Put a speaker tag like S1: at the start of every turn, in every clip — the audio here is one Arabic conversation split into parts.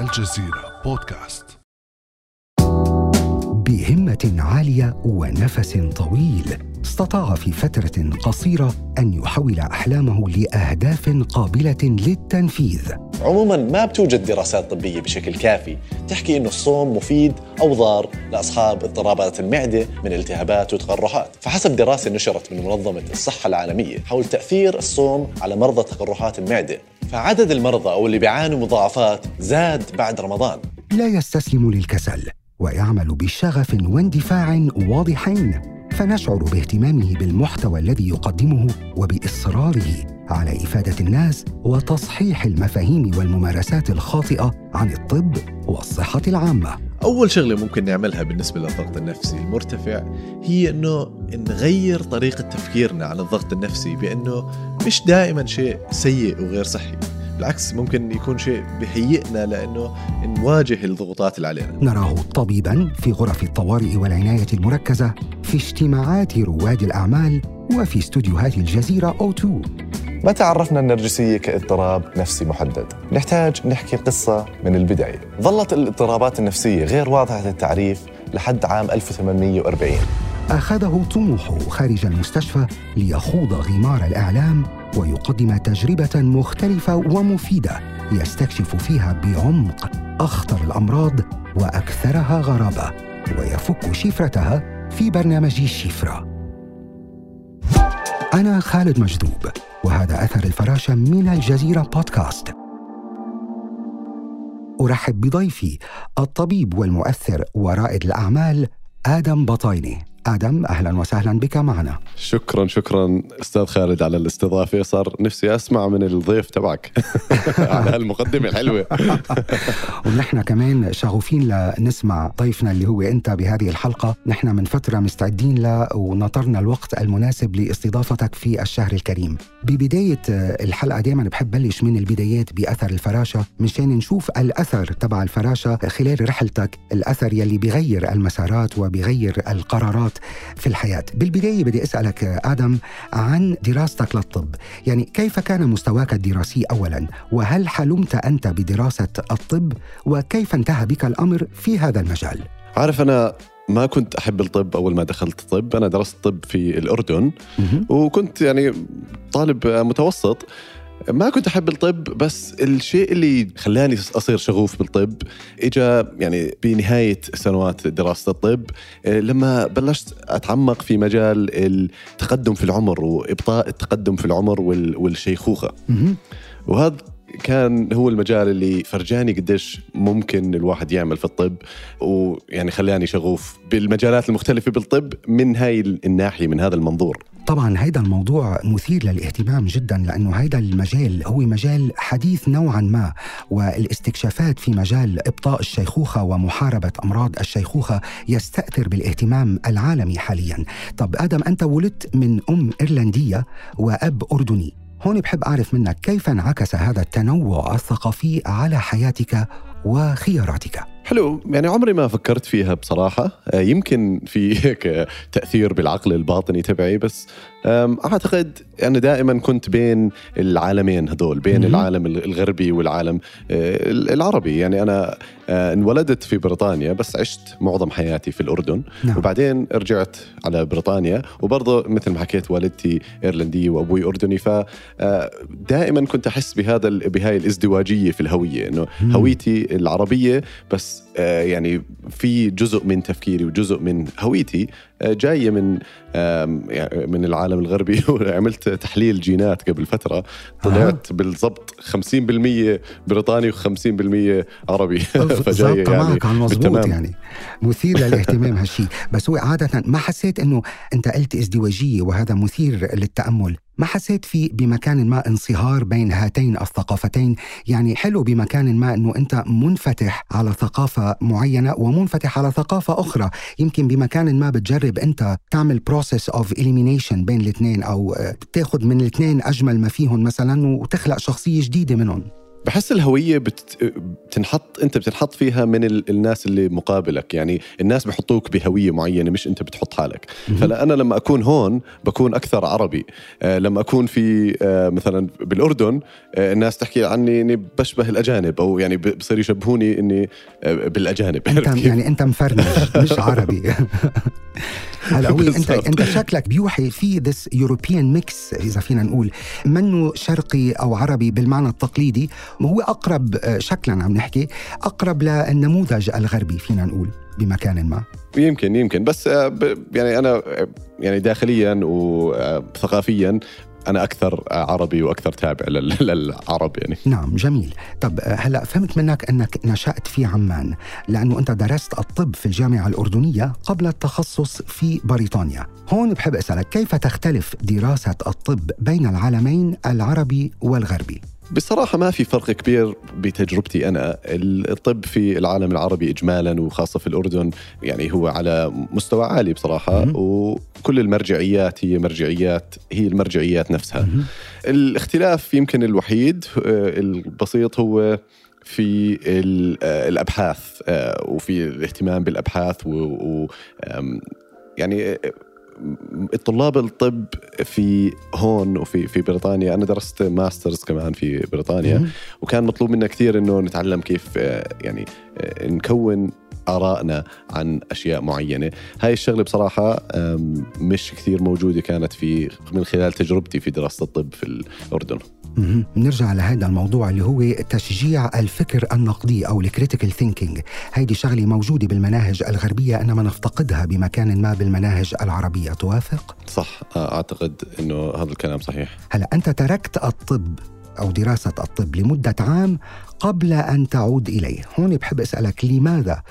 S1: الجزيرة بودكاست.
S2: بهمة عالية ونفس طويل. استطاع في فترة قصيرة أن يحول أحلامه لأهداف قابلة للتنفيذ.
S3: عموما ما بتوجد دراسات طبية بشكل كافي تحكي إنه الصوم مفيد أو ضار لأصحاب اضطرابات المعدة من التهابات وتقرحات، فحسب دراسة نشرت من منظمة الصحة العالمية حول تأثير الصوم على مرضى تقرحات المعدة، فعدد المرضى أو اللي بيعانوا مضاعفات زاد بعد رمضان.
S2: لا يستسلم للكسل ويعمل بشغف واندفاع واضحين فنشعر باهتمامه بالمحتوى الذي يقدمه وبإصراره على إفادة الناس وتصحيح المفاهيم والممارسات الخاطئة عن الطب والصحة العامة.
S3: أول شغلة ممكن نعملها بالنسبة للضغط النفسي المرتفع هي إنه نغير طريقة تفكيرنا عن الضغط النفسي بأنه مش دائما شيء سيء وغير صحي. بالعكس ممكن يكون شيء بهيئنا لأنه نواجه الضغوطات اللي علينا.
S2: نراه طبيبا في غرف الطوارئ والعناية المركزة في اجتماعات رواد الأعمال وفي استوديوهات الجزيرة أو 2
S4: متى عرفنا النرجسية كاضطراب نفسي محدد؟ نحتاج نحكي القصة من البداية. ظلت الاضطرابات النفسية غير واضحة التعريف لحد عام 1840
S2: أخذه طموحه خارج المستشفى ليخوض غمار الإعلام ويقدم تجربة مختلفة ومفيدة يستكشف فيها بعمق أخطر الأمراض وأكثرها غرابة ويفك شفرتها في برنامج شفرة. أنا خالد مجذوب وهذا أثر الفراشة من الجزيرة بودكاست. أرحب بضيفي الطبيب والمؤثر ورائد الأعمال آدم بطايني آدم أهلا وسهلا بك معنا.
S5: شكرا شكرا أستاذ خالد على الاستضافة. صار نفسي أسمع من الضيف تبعك. على هالمقدمة الحلوة.
S2: ونحن كمان شغوفين لنسمع ضيفنا اللي هو أنت بهذه الحلقة. نحن من فترة مستعدين له ونطرنا الوقت المناسب لاستضافتك في الشهر الكريم. ببداية الحلقة دائما بحب بلش من البدايات بأثر الفراشة مشان نشوف الأثر تبع الفراشة خلال رحلتك الأثر يلي بيغير المسارات وبيغير القرارات. في الحياة. بالبداية بدي أسألك آدم عن دراستك للطب. يعني كيف كان مستواك الدراسي اولا؟ وهل حلمت أنت بدراسة الطب؟ وكيف انتهى بك الأمر في هذا المجال؟
S5: عارف أنا ما كنت أحب الطب أول ما دخلت طب. أنا درست طب في
S2: الأردن.
S5: وكنت يعني طالب متوسط. ما كنت أحب الطب بس الشيء اللي خلاني أصير شغوف بالطب اجى يعني بنهاية سنوات دراسة الطب لما بلشت أتعمق في مجال التقدم في العمر وإبطاء التقدم في العمر وال-
S2: والشيخوخة.
S5: وهذا كان هو المجال اللي فرجاني قديش ممكن الواحد يعمل في الطب ويعني خلاني شغوف بالمجالات المختلفة بالطب من هاي الناحية من هذا المنظور
S2: طبعا هذا الموضوع مثير للاهتمام جدا لأنه هذا المجال هو مجال حديث نوعا ما والاستكشافات في مجال إبطاء الشيخوخة ومحاربة أمراض الشيخوخة يستأثر بالاهتمام العالمي حاليا. طب آدم أنت ولدت من أم إيرلندية وأب أردني. هون بحب أعرف منك كيف انعكس هذا التنوع الثقافي على حياتك وخياراتك.
S5: حلو يعني عمري ما فكرت فيها بصراحة آه، يمكن في هيك تأثير بالعقل الباطني تبعي بس آم، أعتقد أنا دائما كنت بين العالمين هدول بين. العالم الغربي والعالم آه، العربي يعني أنا آه، انولدت في بريطانيا بس عشت معظم حياتي في الأردن
S2: نعم.
S5: وبعدين رجعت على بريطانيا وبرضه مثل ما حكيت والدتي ايرلنديه وأبوي أردني فدائما كنت أحس بهذا بهاي الازدواجية في الهوية
S2: إنه.
S5: هويتي العربية بس آه، يعني في جزء من تفكيري وجزء من هويتي جاية من يعني من العالم الغربي. وعملت تحليل جينات قبل فترة. طلعت بالضبط 50% بريطاني و50% عربي.
S2: فجاية المضبوط
S5: بالتمام.
S2: يعني. مثير للاهتمام هالشيء بس هو عادة ما حسيت إنه أنت قلت ازدواجية وهذا مثير للتأمل. ما حسيت في بمكان ما انصهار بين هاتين الثقافتين؟ يعني حلو بمكان ما إنه أنت منفتح على ثقافة معينة ومنفتح على ثقافة أخرى. يمكن بمكان ما بتجرب أنت تعمل process of elimination بين الاثنين أو آه، تاخذ من الاثنين أجمل ما فيهم مثلا وتخلق شخصية جديدة منهم.
S5: بحس الهوية بت... بتنحط انت بتنحط فيها من ال... الناس اللي مقابلك. يعني الناس بحطوك بهوية معينة مش انت بتحط حالك. فلا أنا لما أكون هون بكون أكثر عربي. آه لما أكون في آه مثلا بالأردن آه الناس تحكي عني إني بشبه الأجانب أو يعني بصير يشبهوني إني آه بالأجانب. أنت؟
S2: يعني أنت مفرنج مش عربي. هلا هو انت. انت شكلك بيوحي في this European mix إذا فينا نقول. منه شرقي أو عربي بالمعنى التقليدي؟ وهو أقرب آه، شكلا عم نحكي أقرب للنموذج الغربي فينا نقول بمكان ما.
S5: يمكن يمكن. بس آه، يعني أنا آه، يعني داخليا وثقافيا أنا أكثر عربي وأكثر تابع لل- للعرب يعني.
S2: نعم جميل. طب هلأ فهمت منك أنك نشأت في عمان لأنه أنت درست الطب في الجامعة الأردنية قبل التخصص في بريطانيا. هون بحب أسألك كيف تختلف دراسة الطب بين العالمين العربي والغربي؟
S5: بصراحة ما في فرق كبير بتجربتي أنا. الطب في العالم العربي إجمالا وخاصة في الأردن يعني هو على مستوى عالي بصراحة. وكل المرجعيات هي مرجعيات هي المرجعيات نفسها. الاختلاف يمكن الوحيد آه، البسيط هو في آه، الأبحاث آه، وفي الاهتمام بالأبحاث و يعني الطلاب الطب في هون وفي في بريطانيا أنا درست ماسترز كمان في بريطانيا
S2: مهم.
S5: وكان مطلوب منا كثير إنه نتعلم كيف آه، يعني آه، نكون آرائنا عن أشياء معينة هاي الشغلة بصراحة مش كثير موجودة كانت في من خلال تجربتي في دراسة الطب في الأردن
S2: نرجع لهذا الموضوع اللي هو تشجيع الفكر النقدي أو ال critical thinking هيدي شغلة موجودة بالمناهج الغربية إنما نفتقدها بمكان ما بالمناهج العربية. توافق؟
S5: صح. أعتقد أنه هذا الكلام صحيح.
S2: هلا أنت تركت الطب أو دراسة الطب لمدة عام قبل أن تعود إليه. هون بحب أسألك لماذا؟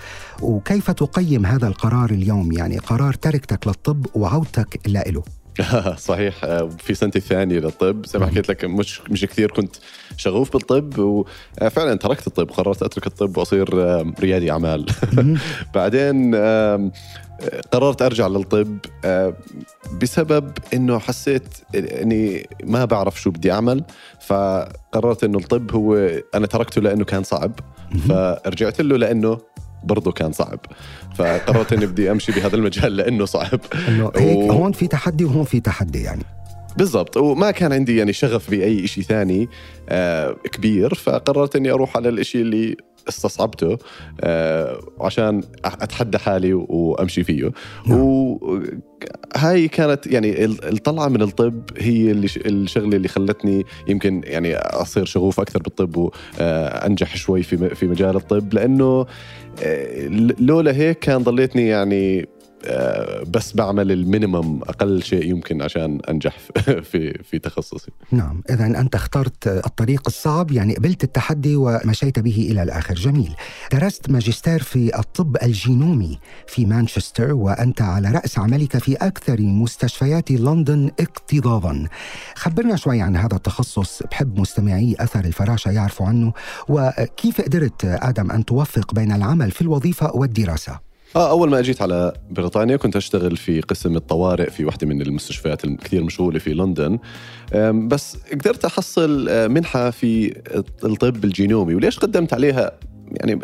S2: وكيف تقيم هذا القرار اليوم؟ يعني قرار تركتك للطب وعودتك له
S5: صحيح. آه، في سنتي الثانية للطب. زي ما حكيت لك مش مش كثير كنت شغوف بالطب وفعلا تركت الطب قررت أترك الطب وأصير آه، ريادي أعمال. بعدين قررت أرجع للطب آه، بسبب إنه حسيت إني ما بعرف شو بدي أعمل. فقررت إنه الطب هو أنا تركته لأنه كان صعب. فرجعت له لأنه برضه كان صعب. فقررت إني بدي أمشي بهذا المجال لأنه صعب.
S2: إنه هيك
S5: و-
S2: هون في تحدي وهون في تحدي يعني.
S5: بالضبط. وما كان عندي يعني شغف بأي شيء ثاني آه كبير. فقررت إني أروح على الشيء اللي استصعبته آه عشان أتحدى حالي وأمشي فيه.
S2: نعم.
S5: وهاي كانت يعني ال- الطلعة من الطب هي اللي الشغلة اللي خلتني يمكن يعني أصير شغوف أكثر بالطب وانجح شوي في في مجال الطب. لأنه آه، لولا هيك كان ضليتني يعني آه، بس بعمل ال minimum أقل شيء يمكن عشان أنجح في في تخصصي.
S2: نعم إذا أنت اخترت الطريق الصعب يعني قبلت التحدي ومشيت به إلى الآخر. جميل. درست ماجستير في الطب الجينومي في مانشستر وأنت على رأس عملك في أكثر مستشفيات لندن اكتظاظا خبرنا شوي عن هذا التخصص. بحب مستمعي أثر الفراشة يعرفوا عنه. وكيف قدرت آدم أن توفق بين العمل في الوظيفة والدراسة؟
S5: آه أول ما أجيت على بريطانيا كنت أشتغل في قسم الطوارئ في واحدة من المستشفيات الكثير مشهوره في لندن. بس قدرت أحصل آه، منحة في الطب الجينومي وليش قدمت عليها؟ يعني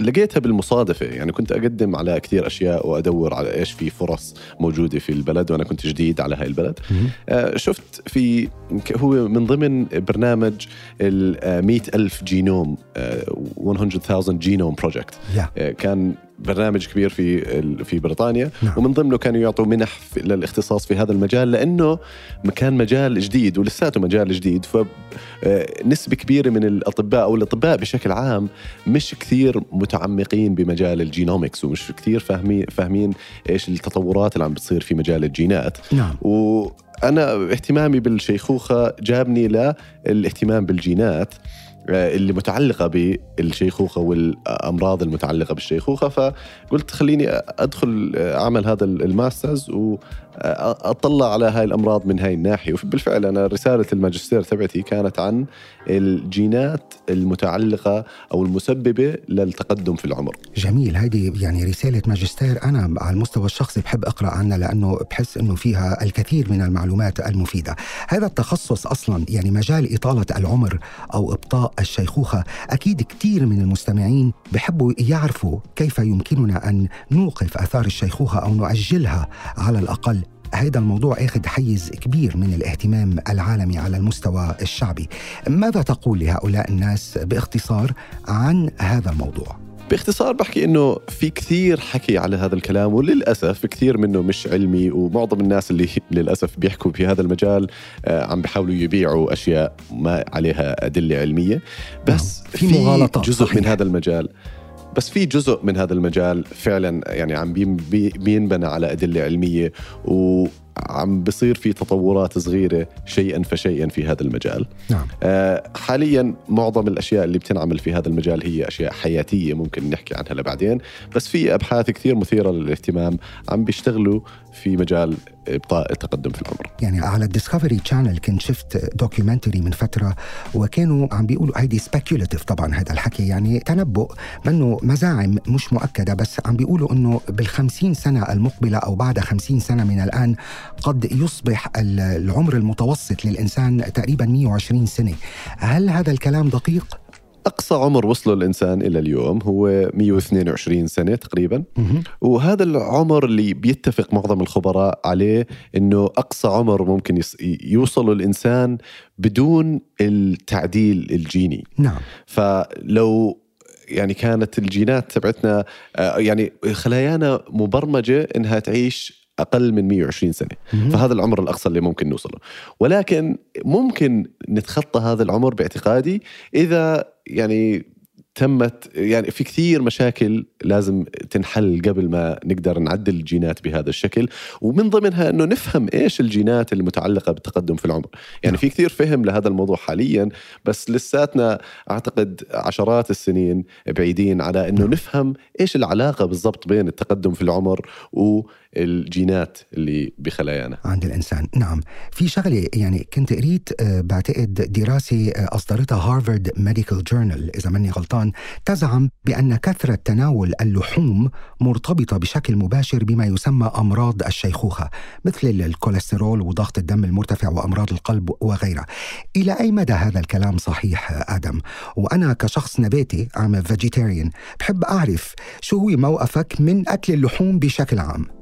S5: لقيتها بالمصادفة. يعني كنت أقدم على كثير أشياء وأدور على إيش في فرص موجودة في البلد وأنا كنت جديد على هاي البلد. آه، شفت في هو من ضمن برنامج ال 100 ألف جينوم آه، 100,000 genome
S2: project
S5: كان برنامج كبير في في بريطانيا.
S2: نعم.
S5: ومن ضمنه كانوا يعطوا منح للاختصاص في هذا المجال لأنه كان مجال جديد ولساته مجال جديد. فنسبه كبيرة من الأطباء أو الأطباء بشكل عام مش كثير متعمقين بمجال ال genomics ومش كثير فاهمين فاهمين إيش التطورات اللي عم بتصير في مجال الجينات.
S2: نعم.
S5: وأنا اهتمامي بالشيخوخة جابني للاهتمام بالجينات. آه، اللي متعلقة بالشيخوخة والأمراض المتعلقة بالشيخوخة فقلت خليني أدخل آه، أعمل هذا ال masters أطلع على هاي الأمراض من هاي الناحية. وبالفعل أنا رسالة الماجستير تبعتي كانت عن الجينات المتعلقة أو المسببة للتقدم في العمر.
S2: جميل. هذه يعني رسالة ماجستير. أنا على المستوى الشخصي بحب أقرأ عنها لأنه بحس إنه فيها الكثير من المعلومات المفيدة. هذا التخصص أصلا يعني مجال إطالة العمر أو إبطاء الشيخوخة أكيد كثير من المستمعين بحبوا يعرفوا كيف يمكننا أن نوقف آثار الشيخوخة أو نؤجلها على الأقل. هذا الموضوع أخذ حيز كبير من الاهتمام العالمي على المستوى الشعبي ماذا تقول لهؤلاء الناس باختصار عن هذا الموضوع
S5: باختصار بحكي إنه في كثير حكي على هذا الكلام وللأسف كثير منه مش علمي ومعظم الناس اللي للأسف بيحكوا في هذا المجال آه، عم بيحاولوا يبيعوا أشياء ما عليها أدلة علمية بس
S2: نعم. في مغالطات
S5: جزء
S2: صحيح.
S5: من هذا المجال بس في جزء من هذا المجال فعلا يعني عم بين- بي- بينبنى على أدلة علمية وعم بصير في تطورات صغيرة شيئا فشيئا في هذا المجال.
S2: نعم.
S5: آه، حاليا معظم الأشياء اللي بتنعمل في هذا المجال هي أشياء حياتية ممكن نحكي عنها لبعدين. بس في أبحاث كثير مثيرة للاهتمام عم بيشتغلوا في مجال ابطاء التقدم في العمر
S2: يعني على الديسكفري channel كنت شفت documentary من فترة وكانوا عم بيقولوا هيدي speculative طبعا هذا الحكي. يعني تنبؤ منه مزاعم مش مؤكدة بس عم بيقولوا إنه بالخمسين سنة المقبلة أو بعد خمسين سنة من الآن قد يصبح ال- العمر المتوسط للإنسان تقريبا 120 سنة. هل هذا الكلام دقيق؟
S5: أقصى عمر وصله الإنسان إلى اليوم هو 122 سنة تقريبا. وهذا العمر اللي بيتفق معظم الخبراء عليه إنه أقصى عمر ممكن يوصله الإنسان بدون التعديل الجيني
S2: نعم
S5: فلو يعني كانت الجينات تبعتنا آه، يعني خلايانا مبرمجة إنها تعيش أقل من 120
S2: سنة.
S5: فهذا العمر الأقصى اللي ممكن نوصله ولكن ممكن نتخطى هذا العمر باعتقادي إذا يعني تمت يعني في كثير مشاكل لازم تنحل قبل ما نقدر نعدل الجينات بهذا الشكل ومن ضمنها إنه نفهم إيش الجينات المتعلقة بالتقدم في العمر يعني. في كثير فهم لهذا الموضوع حاليا بس لساتنا أعتقد عشرات السنين بعيدين على إنه نفهم إيش العلاقة بالضبط بين التقدم في العمر والجينات اللي بخلايانا.
S2: عند الإنسان نعم. في شغلة يعني كنت قريت آه، بعتقد دراسة آه، أصدرتها هارفارد medical journal إذا ماني غلطان تزعم بأن كثرة تناول اللحوم مرتبطة بشكل مباشر بما يسمى أمراض الشيخوخة مثل الكوليسترول وضغط الدم المرتفع وأمراض القلب وغيرها. إلى أي مدى هذا الكلام صحيح آدم؟ وأنا كشخص نباتي I'm vegetarian بحب أعرف شو هو موقفك من أكل اللحوم بشكل عام.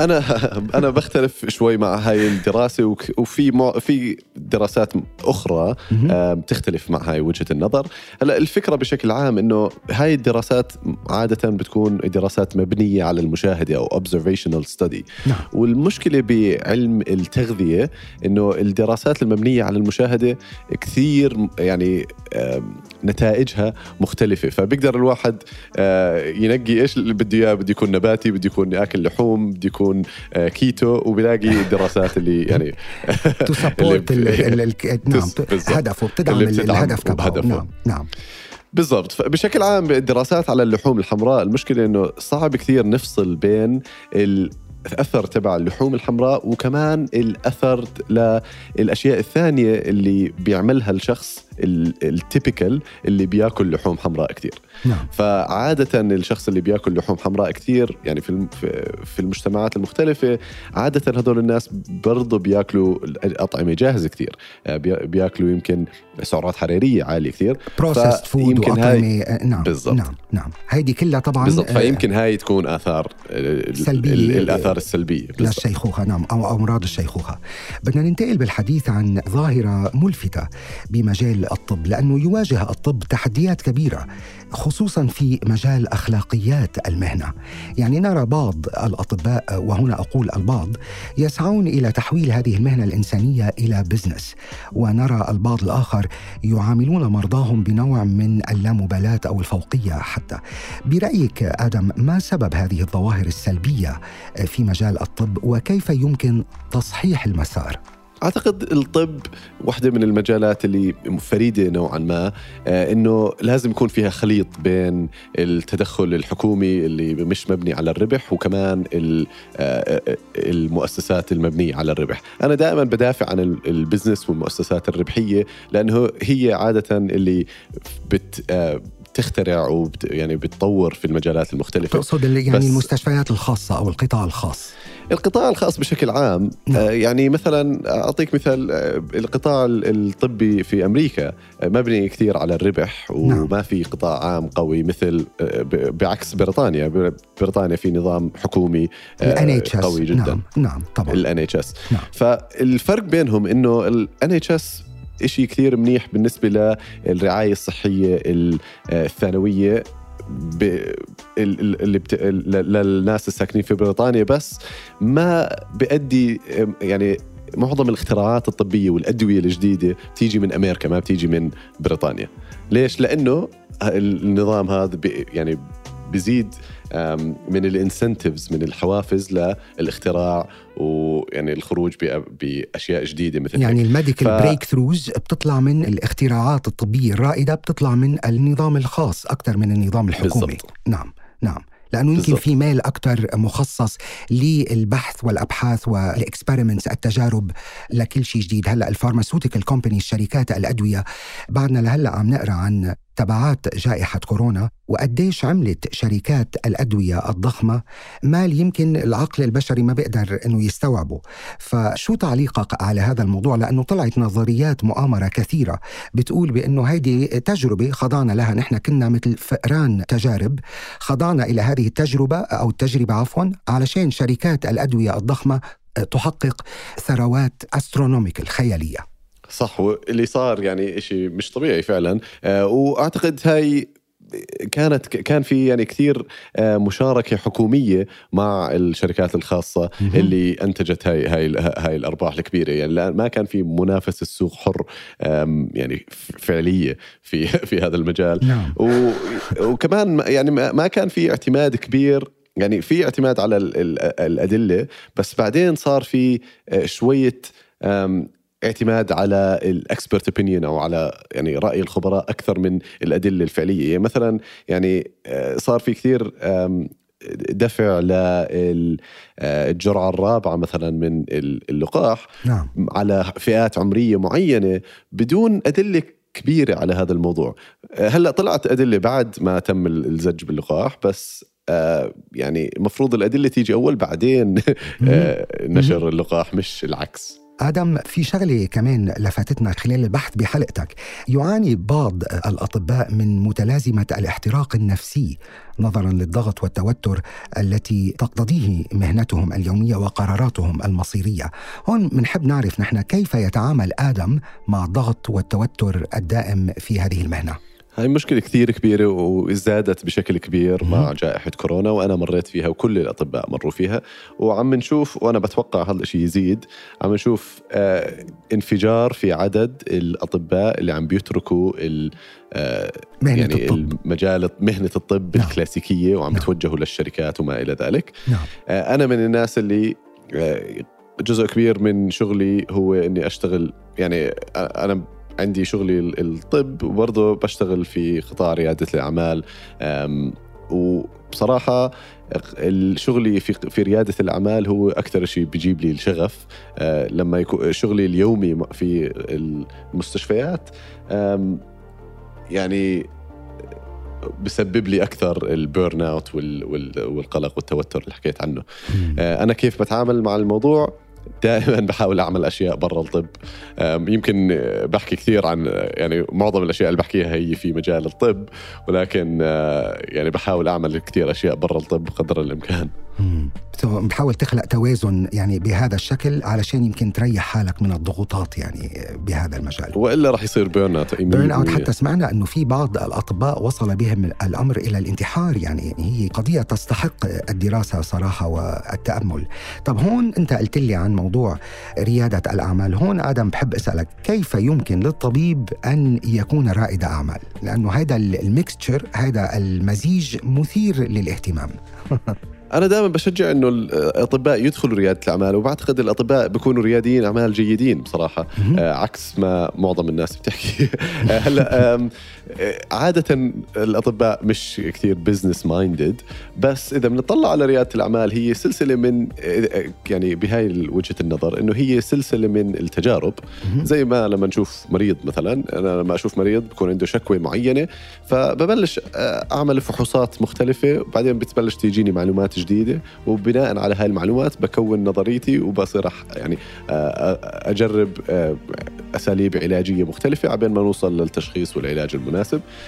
S5: أنا أنا بختلف شوي مع هاي الدراسة وفي مع في دراسات
S2: أخرى.
S5: آه، بتختلف مع هاي وجهة النظر. هلأ الفكرة بشكل عام إنه هاي الدراسات عادة بتكون دراسات مبنية على المشاهدة أو observational study.
S2: نعم.
S5: والمشكلة بعلم التغذية إنه الدراسات المبنية على المشاهدة كثير يعني نتائجها مختلفة. فبيقدر الواحد آه، ينقي إيش اللي بده إياه بده يكون نباتي بده يكون اكل لحوم بده يكون آه، كيتو وبيلاقي الدراسات اللي يعني
S2: to support
S5: اللي ب-
S2: نعم. هدفه بتدعم الهدف تبعه. نعم نعم
S5: بالضبط فبشكل عام الدراسات على اللحوم الحمراء المشكلة إنه صعب كثير نفصل بين الأثر تبع اللحوم الحمراء وكمان الأثر للاشياء الثانية اللي بيعملها الشخص ال typical اللي بياكل لحوم حمراء كثير
S2: نعم.
S5: فعادة الشخص اللي بياكل لحوم حمراء كثير يعني في في- المجتمعات المختلفة عادة هذول الناس برضو بياكلوا أطعمة جاهزة كثير آه، بي- بياكلوا يمكن سعرات حرارية عالية كثير
S2: processed food
S5: فيمكن هاي-
S2: آه، نعم
S5: بالضبط.
S2: نعم نعم. هيدي كلها طبعا
S5: بالضبط.
S2: آه،
S5: فيمكن هاي تكون آثار
S2: سلبية.
S5: ال- الآثار السلبية. بالضبط.
S2: للشيخوخة نعم أو أمراض الشيخوخة. بدنا ننتقل بالحديث عن ظاهرة ملفتة بمجال الطب لأنه يواجه الطب تحديات كبيرة. خصوصا في مجال أخلاقيات المهنة. يعني نرى بعض الأطباء وهنا أقول البعض يسعون إلى تحويل هذه المهنة الإنسانية إلى بزنس ونرى البعض الآخر يعاملون مرضاهم بنوع من اللامبالاة أو الفوقية حتى. برأيك آدم ما سبب هذه الظواهر السلبية في مجال الطب وكيف يمكن تصحيح المسار؟
S5: أعتقد الطب واحدة من المجالات اللي فريدة نوعا ما آه، إنه لازم يكون فيها خليط بين التدخل الحكومي اللي مش مبني على الربح وكمان آه، آه، المؤسسات المبنية على الربح. أنا دائما بدافع عن ال- البزنس والمؤسسات الربحية لأنه هي عادة اللي بت بتخترع وبت يعني بتطور في المجالات المختلفة.
S2: تقصد اللي يعني المستشفيات الخاصة أو القطاع الخاص.
S5: القطاع الخاص بشكل عام
S2: نعم.
S5: آه، يعني مثلا أعطيك مثال آه، القطاع ال- الطبي في أمريكا آه، مبني كثير على الربح
S2: نعم.
S5: وما في قطاع عام قوي مثل بعكس بريطانيا بريطانيا في نظام حكومي قوي جدا
S2: نعم نعم طبعا
S5: ال NHS
S2: نعم.
S5: فالفرق بينهم إنه ال NHS شيء كثير منيح بالنسبة للرعاية الصحية ال- اللي بت... للناس الساكنين في بريطانيا بس ما بيأدي يعني معظم الاختراعات الطبية والأدوية الجديدة بتيجي من أمريكا ما بتيجي من بريطانيا. ليش؟ لأنه النظام هذا بي يعني بيزيد آم، من الانسنتفز من الحوافز للاختراع ويعني الخروج بأشياء جديدة مثل
S2: يعني.
S5: ال
S2: medical
S5: ف-
S2: breakthroughs بتطلع من الاختراعات الطبية الرائدة بتطلع من النظام الخاص أكثر من النظام الحكومي
S5: بالضبط.
S2: نعم نعم لأنه يمكن
S5: بالضبط.
S2: في مال أكثر مخصص للبحث والأبحاث وال experiments التجارب لكل شيء جديد هلأ ال pharmaceutical company الشركات الأدوية بعدنا لهلأ عم نقرأ عن تبعات جائحة كورونا وقديش عملت شركات الأدوية الضخمة مال يمكن العقل البشري ما بيقدر أنه يستوعبه. فشو تعليقك على هذا الموضوع؟ لأنه طلعت نظريات مؤامرة كثيرة بتقول بأنه هيدي تجربة خضعنا لها. نحن كنا مثل فئران تجارب خضعنا إلى هذه التجربة أو التجربة عفوا علشان شركات الأدوية الضخمة تحقق ثروات أسترونوميكال خيالية.
S5: صح واللي صار يعني شيء مش طبيعي فعلا. آه، وأعتقد هاي كانت كان في يعني كثير آه، مشاركة حكومية مع الشركات الخاصة اللي أنتجت هاي هاي هاي الأرباح الكبيرة. يعني لا- ما كان في منافسه السوق حر يعني فعلية في في هذا المجال.
S2: نعم.
S5: و- وكمان ما- يعني ما كان في اعتماد كبير. يعني في اعتماد على ال- ال- الأدلة بس بعدين صار في آه، شوية اعتماد على ال expert opinion أو على يعني رأي الخبراء أكثر من الأدلة الفعلية. يعني مثلا يعني آه، صار في كثير دفع للجرعه الرابعة مثلا من اللقاح
S2: نعم.
S5: على فئات عمرية معينة بدون أدلة كبيرة على هذا الموضوع. هلأ طلعت أدلة بعد ما تم الزج باللقاح بس آه يعني المفروض الأدلة تيجي أول بعدين آه نشر اللقاح مش العكس.
S2: آدم في شغلة كمان لفتتنا خلال البحث بحلقتك. يعاني بعض الأطباء من متلازمة الاحتراق النفسي نظرا للضغط والتوتر التي تقتضيه مهنتهم اليومية وقراراتهم المصيرية. هون بنحب نعرف نحن كيف يتعامل آدم مع الضغط والتوتر الدائم في هذه المهنة.
S5: هاي مشكلة كثير كبيرة وازدادت بشكل كبير مع جائحة كورونا وأنا مريت فيها وكل الأطباء مروا فيها وعم نشوف وأنا بتوقع هذا الشيء يزيد عم نشوف آه انفجار في عدد الأطباء اللي عم بيتركوا ال آه
S2: مهنة
S5: يعني
S2: الطب.
S5: مجال مهنة الطب
S2: نعم.
S5: الكلاسيكية وعم
S2: نعم.
S5: يتوجهوا للشركات وما إلى ذلك
S2: نعم
S5: آه، أنا من الناس اللي آه، جزء كبير من شغلي هو إني أشتغل يعني أنا عندي شغلي ال- الطب وبرضه بشتغل في قطاع ريادة الأعمال. آم، وبصراحة شغلي في في ريادة الأعمال هو أكثر شيء بيجيب لي الشغف. آه، لما يكون شغلي اليومي في المستشفيات يعني بسبب لي أكثر البيرن أوت وال- وال- والقلق والتوتر اللي حكيت عنه. آه، أنا كيف بتعامل مع الموضوع؟ دائما بحاول أعمل أشياء برا الطب. يمكن بحكي كثير عن يعني معظم الأشياء اللي بحكيها هي في مجال الطب ولكن آه، يعني بحاول أعمل كثير أشياء برا الطب قدر
S2: الإمكان. بتحاول تخلق توازن يعني بهذا الشكل علشان يمكن تريح حالك من الضغوطات يعني بهذا المجال
S5: وإلا راح يصير
S2: burnout burnout حتى سمعنا إنه في بعض الأطباء وصل بهم الأمر إلى الانتحار يعني هي قضية تستحق الدراسة صراحة والتأمل. طب هون أنت قلت لي عن موضوع ريادة الأعمال، هون آدم بحب أسألك كيف يمكن للطبيب أن يكون رائد أعمال؟ لأنه هذا ال mixture هذا المزيج مثير للاهتمام.
S5: أنا دائما بشجع إنه الأطباء يدخلوا ريادة الأعمال وبعتقد الأطباء بيكونوا رياديين أعمال جيدين بصراحة. آه عكس ما معظم الناس بتحكي. آه، هلأ آه عادة الأطباء مش كثير business minded بس إذا بنطلع على ريادة الأعمال هي سلسلة من آه، يعني بهاي وجهة النظر إنه هي سلسلة من التجارب. زي ما لما نشوف مريض مثلا أنا لما أشوف مريض بكون عنده شكوى معينة فببلش آه، أعمل فحوصات مختلفة وبعدين بتبلش تيجيني معلومات جديدة وبناء على هاي المعلومات بكون نظريتي وبصير يعني آه، آه، أجرب أساليب علاجية مختلفة عبين ما نوصل للتشخيص والعلاج المناسب.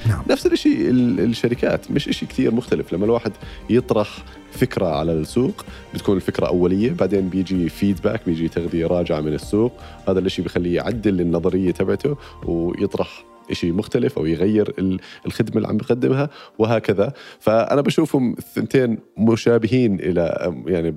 S5: نعم. نفس الشيء الشركات مش شيء كثير مختلف. لما الواحد يطرح فكرة على السوق بتكون الفكرة أولية بعدين بيجي فيدباك بيجي تغذية راجعة من السوق. هذا الشيء بيخليه يعدل النظرية تبعته ويطرح شيء مختلف أو يغير الخدمة اللي عم بيقدمها وهكذا. فأنا بشوفهم الثنتين مشابهين إلى يعني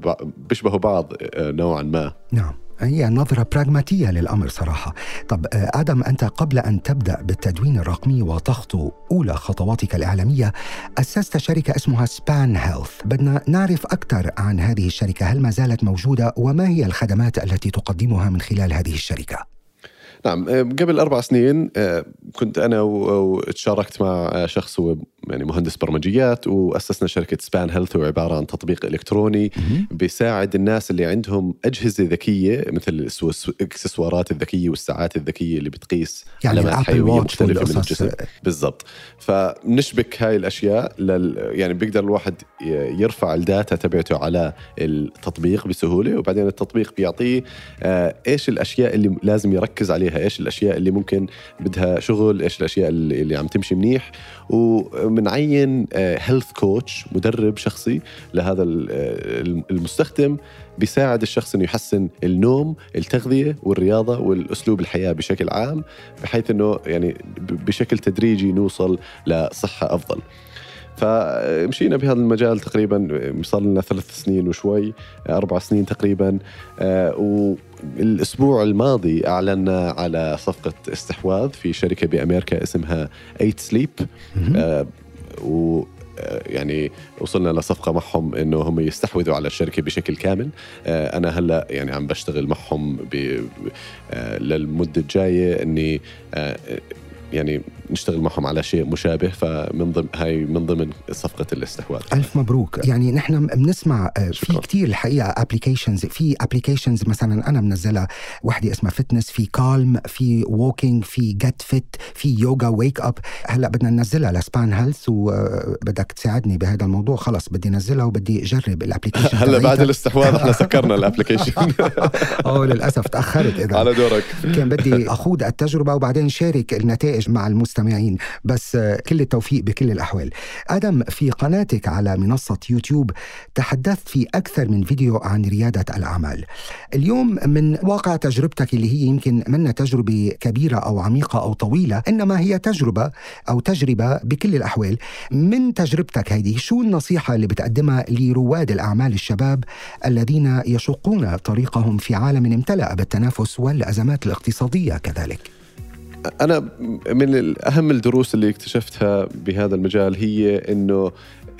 S5: بيشبهوا بعض آه، نوعا ما.
S2: نعم. هي نظرة براغماتية للأمر صراحة. طب آه، آدم أنت قبل أن تبدأ بالتدوين الرقمي وتخطو أولى خطواتك الإعلامية أسست شركة اسمها سبان هيلث بدنا نعرف أكثر عن هذه الشركة. هل ما زالت موجودة؟ وما هي الخدمات التي تقدمها من خلال هذه الشركة؟
S5: نعم آه، قبل أربع سنين آه، كنت أنا وتشاركت مع شخص هو يعني مهندس برمجيات وأسسنا شركة سبان هيلث هو عبارة عن تطبيق إلكتروني بيساعد الناس اللي عندهم أجهزة ذكية مثل الاكسسوارات الذكية والساعات الذكية اللي بتقيس
S2: يعني علامات حيوية مختلفة من الجسم.
S5: بالضبط. فنشبك هاي الأشياء لل يعني بيقدر الواحد يرفع ال data تبعته على التطبيق بسهولة وبعدين التطبيق بيعطيه آه، إيش الأشياء اللي لازم يركز عليها. إيش الأشياء اللي ممكن بدها شغل إيش الأشياء اللي, اللي عم تمشي منيح ومنعين هيلث آه، كوتش مدرب شخصي لهذا آه، المستخدم بيساعد الشخص إنه يحسن النوم، التغذية والرياضة والأسلوب الحياة بشكل عام بحيث إنه يعني بشكل تدريجي نوصل لصحة أفضل. فمشينا بهذا المجال تقريبا صار لنا ثلاث سنين وشوي أربع سنين تقريبا آه، والاسبوع الماضي اعلنا على صفقة استحواذ في شركة بأمريكا اسمها ايت سليب و آه، يعني وصلنا لصفقة معهم إنه هم يستحوذوا على الشركة بشكل كامل. آه، أنا هلأ يعني عم بشتغل معهم للمدة الجاية إني يعني نشتغل معهم على شيء مشابه فمن ضمن هاي من ضمن صفقة الاستحواذ.
S2: ألف مبروك. يعني نحن بنسمع آه، في كثير الحقيقة applications في applications مثلا أنا منزلها وحده اسمها فتنس في كالم في walking في جيت فيت في يوغا ويك اب هلأ بدنا ننزلها لسبان هيلث وبدك تساعدني بهذا الموضوع. خلص بدي انزلها وبدي أجرب ال
S5: application هلأ بعد الاستحواذ إحنا سكرنا ال
S2: application آه للأسف تأخرت إذا.
S5: على دورك.
S2: كان بدي أخوض التجربة وبعدين شارك النتائج مع المستمعين. المستمعين بس كل التوفيق بكل الأحوال. آدم في قناتك على منصة يوتيوب تحدثت في أكثر من فيديو عن ريادة الأعمال. اليوم من واقع تجربتك اللي هي يمكن من تجربة كبيرة أو عميقة أو طويلة إنما هي تجربة أو تجربة بكل الأحوال. من تجربتك هذه شو النصيحة اللي بتقدمها لرواد الأعمال الشباب الذين يشقون طريقهم في عالم امتلأ بالتنافس والأزمات الاقتصادية كذلك؟
S5: أنا من اهم الدروس اللي اكتشفتها بهذا المجال هي إنه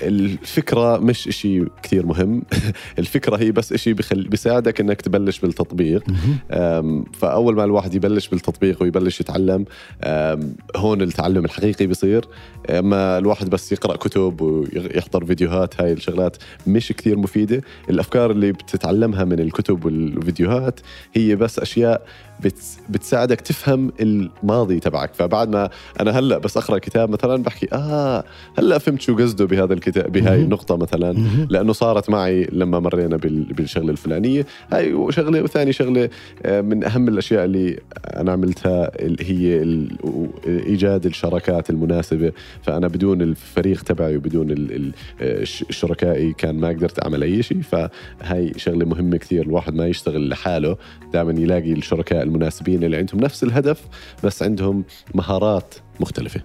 S5: الفكرة مش إشي كثير مهم. الفكرة هي بس إشي بخل... بيساعدك إنك تبلش بالتطبيق. فأول ما الواحد يبلش بالتطبيق ويبلش يتعلم هون التعلم الحقيقي بيصير. أما الواحد بس يقرأ كتب ويحضر فيديوهات هاي الشغلات مش كثير مفيدة. الأفكار اللي بتتعلمها من الكتب والفيديوهات هي بس أشياء بتساعدك تفهم الماضي تبعك. فبعد ما أنا هلأ بس أقرأ كتاب مثلا بحكي آه هلأ فهمت شو قصده بهذا الكتاب بهاي النقطة مثلا. لأنه صارت معي لما مرينا بالشغلة الفلانية. هاي شغلة وثاني شغلة آه، من أهم الأشياء اللي أنا عملتها هي إيجاد الشراكات المناسبة. فأنا بدون الفريق تبعي وبدون شركائي كان ما قدرت أعمل أي شيء. فهاي شغلة مهمة كثير. الواحد ما يشتغل لحاله. دائما يلاقي الشركاء المناسبين اللي عندهم نفس الهدف بس عندهم مهارات مختلفة.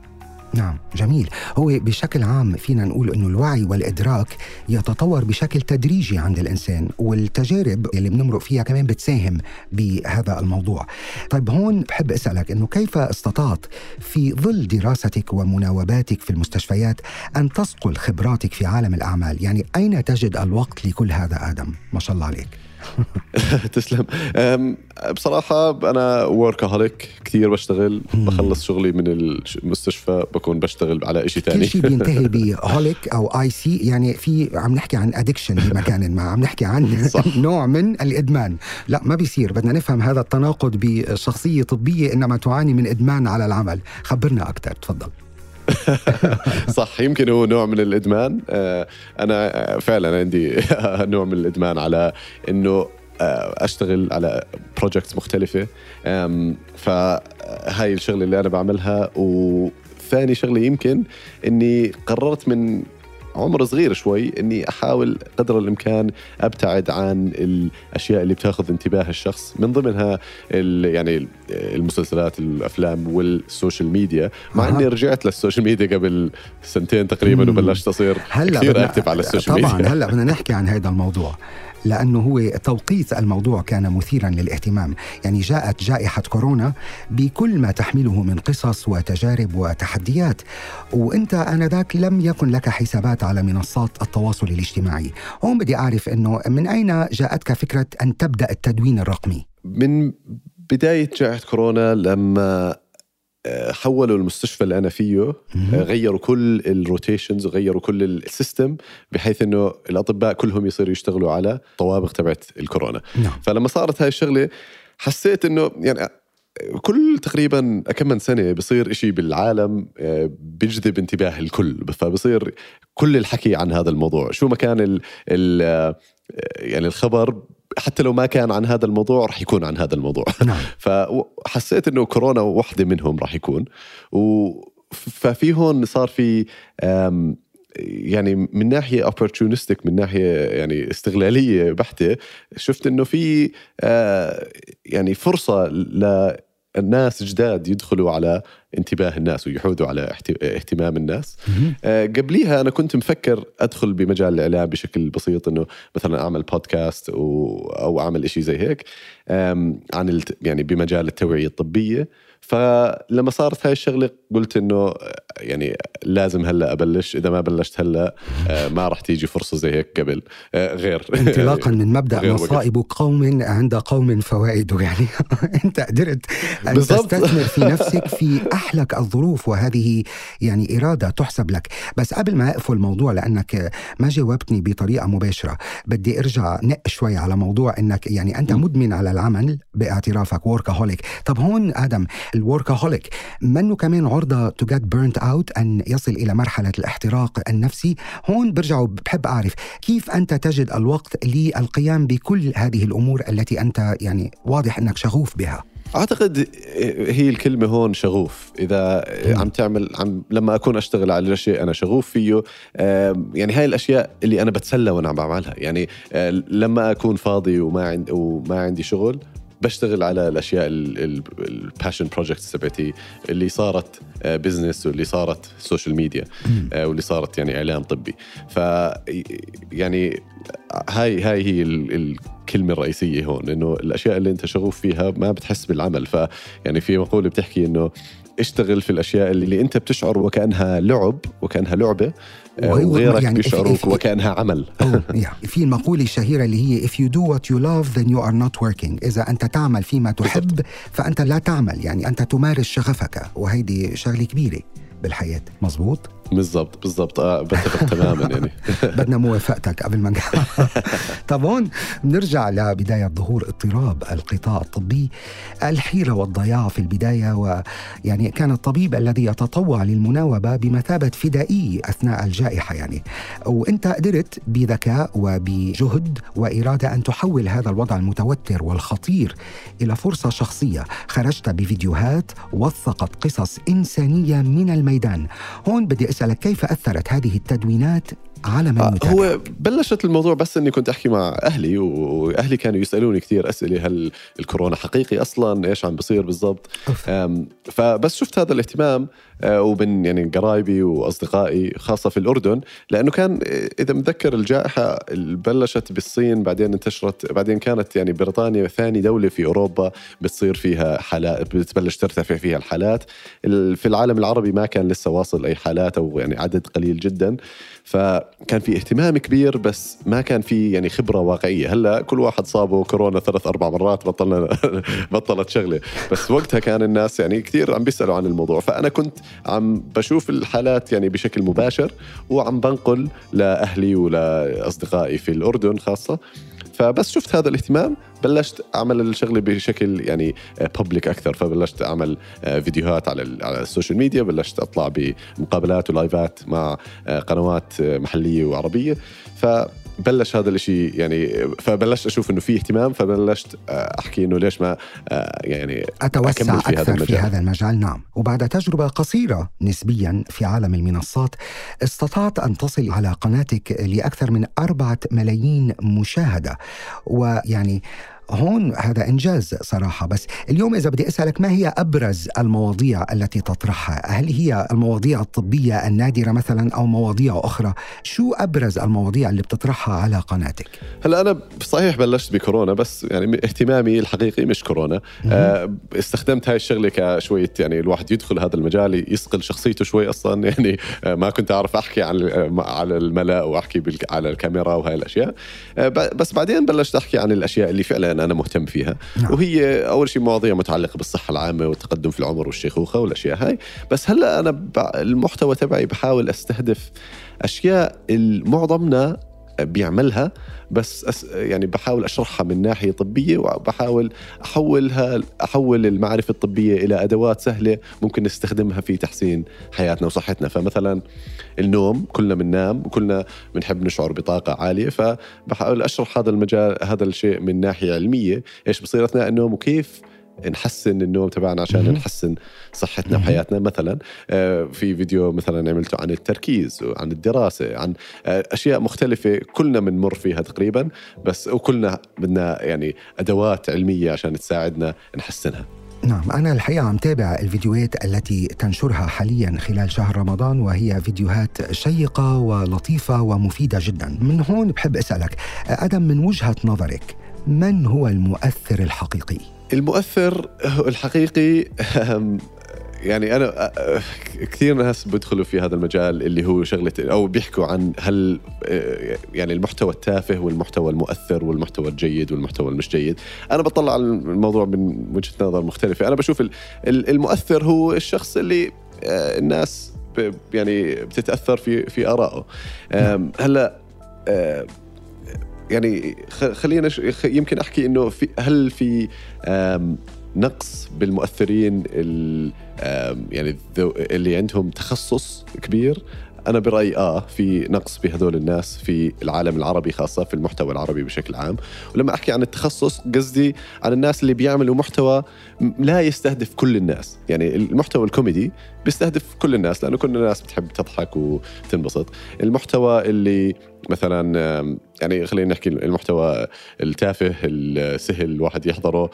S2: نعم جميل. هو بشكل عام فينا نقول إنه الوعي والإدراك يتطور بشكل تدريجي عند الإنسان والتجارب اللي بنمرق فيها كمان بتساهم بهذا الموضوع. طيب هون بحب أسألك إنه كيف استطعت في ظل دراستك ومناوباتك في المستشفيات أن تصقل خبراتك في عالم الأعمال؟ يعني أين تجد الوقت لكل هذا آدم؟ ما شاء الله عليك.
S5: تسلم. بصراحة أنا workaholic كثير بشتغل بخلص شغلي من المستشفى بكون بشتغل على إشي
S2: كل
S5: ثاني
S2: شيء بينتهي workaholic أو I see يعني في عم نحكي عن addiction بمكان ما عم نحكي عن
S5: صح.
S2: نوع من الإدمان. لا ما بيصير. بدنا نفهم هذا التناقض بشخصية طبية إنما تعاني من إدمان على العمل. خبرنا أكثر تفضل.
S5: صح يمكن هو نوع من الإدمان. أه، أنا أه، فعلا عندي نوع من الإدمان على إنه أه، أشتغل على projects مختلفة. أم، فهاي الشغلة اللي أنا بعملها. وثاني شغلة يمكن إني قررت من عمر صغير شوي إني أحاول قدر الإمكان أبتعد عن الأشياء اللي بتاخذ انتباه الشخص. من ضمنها يعني المسلسلات الأفلام وال social media
S2: مع.
S5: إني رجعت لل social media قبل سنتين تقريبا
S2: مم.
S5: وبلشت أصير
S2: هلأ
S5: كثير active على ال social
S2: طبعا
S5: ميديا
S2: هلأ بدنا نحكي عن هذا الموضوع لأنه هو توقيت الموضوع كان مثيرا للاهتمام، يعني جاءت جائحة كورونا بكل ما تحمله من قصص وتجارب وتحديات، وإنت آنذاك لم يكن لك حسابات على منصات التواصل الاجتماعي، هون بدي أعرف إنه من أين جاءتك فكرة أن تبدأ التدوين الرقمي؟
S5: من بداية جائحة كورونا لما آه، حولوا المستشفى اللي أنا فيه. آه، غيروا كل ال rotations وغيروا كل ال system بحيث إنه الأطباء كلهم يصيروا يشتغلوا على طوابق تبعت الكورونا.
S2: نعم.
S5: فلما صارت هاي الشغلة حسيت إنه يعني كل تقريبا كم من سنة بصير إشي بالعالم آه، بيجذب انتباه الكل. فبصير كل الحكي عن هذا الموضوع. شو ما كان ال ال آه، يعني الخبر حتى لو ما كان عن هذا الموضوع رح يكون عن هذا الموضوع.
S2: نعم.
S5: فحسيت إنه كورونا واحدة منهم راح يكون. و ففي هون صار في يعني من ناحية opportunistic من ناحية يعني استغلالية بحتة شفت إنه في آه، يعني فرصة للناس جداد يدخلوا على انتباه الناس ويحودوا على اهتمام الناس. آه، قبليها أنا كنت مفكر أدخل بمجال الإعلام بشكل بسيط إنه مثلا أعمل بودكاست و... أو أعمل إشي زي هيك عن الت... يعني بمجال التوعية الطبية فلما صارت هاي الشغلة قلت إنه يعني لازم هلا ابلش. إذا ما بلشت هلا آه، ما راح تيجي فرصة زي هيك قبل. آه، غير.
S2: انطلاقا من
S5: مبدأ.
S2: مصائب قوم عند قوم فوائد يعني. انت قدرت أن
S5: بالضبط.
S2: تستثمر في نفسك في أحلك الظروف وهذه يعني إرادة تحسب لك. بس قبل ما أقفل الموضوع لأنك ما جاوبتني بطريقة مباشرة بدي أرجع نق شوي على موضوع إنك يعني أنت مدمن على العمل باعترافك workaholic طب هون آدم ال workaholic منه كمان عرضة to get burnt out أن يصل إلى مرحلة الاحتراق النفسي. هون برجع بحب أعرف كيف أنت تجد الوقت للقيام بكل هذه الأمور التي أنت يعني واضح أنك شغوف بها؟
S5: أعتقد هي الكلمة هون شغوف. إذا عم تعمل عم لما أكون أشتغل على شيء أنا شغوف فيه يعني هاي الأشياء اللي أنا بتسلى وأنا عم بعملها. يعني آه، لما أكون فاضي وما عندي وما عندي شغل بشتغل على الأشياء ال passion projects تبعتي اللي صارت business واللي صارت social media آه، واللي صارت يعني اعلام طبي. ف يعني هاي هاي هي ال- الكلمة الرئيسيه هون إنه الأشياء اللي أنت شغوف فيها ما بتحس بالعمل. ف يعني في مقولة بتحكي إنه اشتغل في الأشياء اللي أنت بتشعر وكأنها لعب وكأنها لعبة آه، وغيرك
S2: يعني
S5: بيشعروك وكأنها عمل.
S2: في المقولة الشهيرة اللي هي if you do what you love then you are not working. إذا أنت تعمل فيما تحب فأنت لا تعمل. يعني أنت تمارس شغفك. وهيدي شغلة كبيرة بالحياة. مزبوط
S5: بالضبط بالضبط. آه بتفق تماما يعني.
S2: بدنا موافقتك قبل ما طب هون بنرجع لبداية ظهور اضطراب القطاع الطبي الحيرة والضياع في البداية ويعني كان الطبيب الذي يتطوع للمناوبة بمثابة فدائي أثناء الجائحة يعني. وإنت قدرت بذكاء وبجهد وإرادة أن تحول هذا الوضع المتوتر والخطير إلى فرصة شخصية. خرجت بفيديوهات وثقت قصص إنسانية من الميدان. هون بدي أسألك كيف أثرت هذه التدوينات على من
S5: آه،
S2: يتابع
S5: هو بلشت الموضوع بس إني كنت أحكي مع أهلي وأهلي كانوا يسألوني كثير أسئلة هل الكورونا حقيقي أصلا؟ إيش عم بصير بالضبط؟ فبس شفت هذا الاهتمام آه، ومن يعني قرايبي وأصدقائي خاصة في الأردن لأنه كان آه، إذا متذكر الجائحة بلشت بالصين بعدين انتشرت بعدين كانت يعني بريطانيا ثاني دولة في أوروبا بتصير فيها حالات بتبلش ترتفع فيها الحالات. في العالم العربي ما كان لسه واصل أي حالات أو يعني عدد قليل جدا. فكان في اهتمام كبير بس ما كان في يعني خبرة واقعية. هلأ كل واحد صابه كورونا ثلاث أربع مرات بطلنا بطلت شغلة. بس وقتها كان الناس يعني كثير عم بيسألوا عن الموضوع. فأنا كنت عم بشوف الحالات يعني بشكل مباشر وعم بنقل لأهلي ولأصدقائي في الأردن خاصة. فبس شفت هذا الاهتمام بلشت أعمل الشغلة بشكل يعني public أكثر. فبلشت أعمل آه، فيديوهات على على ال social media. بلشت أطلع بمقابلات و live ات مع آه، قنوات آه، محلية وعربية. ف بلش هذا الشيء يعني فبلشت أشوف إنه في اهتمام فبلشت أحكي إنه ليش ما يعني
S2: أتوسع في أكثر هذا في هذا المجال نعم. وبعد تجربة قصيرة نسبيا في عالم المنصات استطعت أن تصل على قناتك لأكثر من أربعة ملايين مشاهدة. ويعني هون هذا إنجاز صراحة. بس اليوم إذا بدي أسألك ما هي أبرز المواضيع التي تطرحها؟ هل هي المواضيع الطبية النادرة مثلا أو مواضيع أخرى؟ شو أبرز المواضيع اللي بتطرحها على قناتك؟
S5: هلا أنا صحيح بلشت بكورونا بس يعني اهتمامي الحقيقي مش كورونا. آه استخدمت هاي الشغلة كشوية يعني الواحد يدخل هذا المجال يصقل شخصيته شوي أصلا. يعني آه ما كنت أعرف أحكي عن على الملا وأحكي على الكاميرا وهي الأشياء. آه بس بعدين بلشت أحكي عن الأشياء اللي فعلا أنا مهتم فيها نعم. وهي أول شيء مواضيع متعلقة بالصحة العامة والتقدم في العمر والشيخوخة والأشياء هاي بس هلأ أنا المحتوى تبعي بحاول أستهدف أشياء معظمنا بيعملها بس أس يعني بحاول أشرحها من ناحية طبية وبحاول أحولها أحول المعرفة الطبية إلى أدوات سهلة ممكن نستخدمها في تحسين حياتنا وصحتنا. فمثلا النوم كلنا بننام وكلنا بنحب نشعر بطاقة عالية فبحاول أشرح هذا المجال هذا الشيء من ناحية علمية إيش بصير أثناء النوم وكيف نحسن النوم تبعنا عشان نحسن صحتنا وحياتنا. مثلا آه، في فيديو مثلا عملته عن التركيز وعن الدراسة عن آه، أشياء مختلفة كلنا بنمر فيها تقريبا بس وكلنا بدنا يعني أدوات علمية عشان تساعدنا نحسنها.
S2: نعم أنا الحقيقة عم تابع الفيديوهات التي تنشرها حاليا خلال شهر رمضان وهي فيديوهات شيقة ولطيفة ومفيدة جدا. من هون بحب أسألك أدم من وجهة نظرك من هو المؤثر الحقيقي؟
S5: المؤثر الحقيقي يعني أنا كثير ناس بيدخلوا في هذا المجال اللي هو شغلة أو بيحكوا عن هل يعني المحتوى التافه والمحتوى المؤثر والمحتوى الجيد والمحتوى المش جيد. أنا بطلع على الموضوع من وجهة نظر مختلفة. أنا بشوف المؤثر هو الشخص اللي الناس يعني بتتأثر في في آرائه. هلأ يعني خلينا يمكن أحكي إنه في هل في نقص بالمؤثرين يعني اللي عندهم تخصص كبير أنا برأيي آه في نقص بهذول الناس في العالم العربي خاصة في المحتوى العربي بشكل عام. ولما أحكي عن التخصص قصدي عن الناس اللي بيعملوا محتوى لا يستهدف كل الناس. يعني المحتوى الكوميدي بيستهدف كل الناس لأنه كل الناس بتحب تضحك وتنبسط. المحتوى اللي مثلا يعني خلينا نحكي المحتوى التافه السهل الواحد يحضره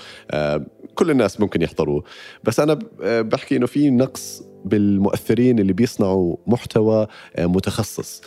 S5: كل الناس ممكن يحضروه. بس أنا بحكي إنه في نقص بالمؤثرين اللي بيصنعوا محتوى متخصص.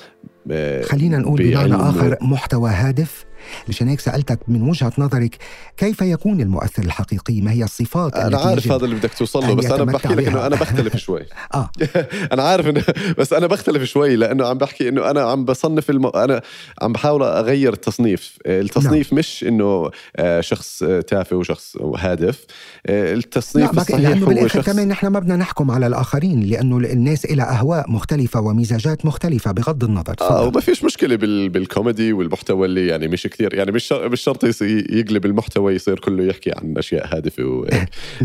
S2: خلينا نقول بمعنى آخر محتوى هادف. مشان هيك سألتك من وجهة نظرك كيف يكون المؤثر الحقيقي؟ ما هي الصفات
S5: أنا عارف هذا اللي بدك توصل له بس أنا بحكي لك إنه أنا بختلف شوي. آه. أنا عارف إنه بس أنا بختلف شوي لأنه عم بحكي إنه أنا عم بصنف الم... أنا عم بحاول أغير التصنيف. التصنيف نعم. مش إنه آه، شخص تافه وشخص هادف. آه، التصنيف لا الصحيح
S2: لأنه بالآخر شخص... كمان نحن ما بدنا نحكم على الآخرين لأنه الناس لها أهواء مختلفة ومزاجات مختلفة بغض النظر.
S5: آه وما فيش مشكلة بال... بالكوميدي والمحتوى اللي يعني مش كثير. يعني مش مش شرط يقلب المحتوى يصير كله يحكي عن أشياء هادفة و...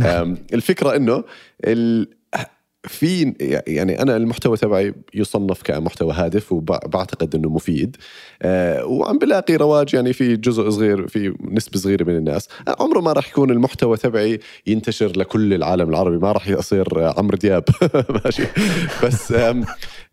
S5: الفكرة إنه ال... في يعني أنا المحتوى تبعي يصنف كمحتوى هادف وبعتقد إنه مفيد. أه وعم بلاقي رواج يعني في جزء صغير في نسبة صغيرة من الناس. عمره ما راح يكون المحتوى تبعي ينتشر لكل العالم العربي ما راح يصير عمرو دياب. ماشي. بس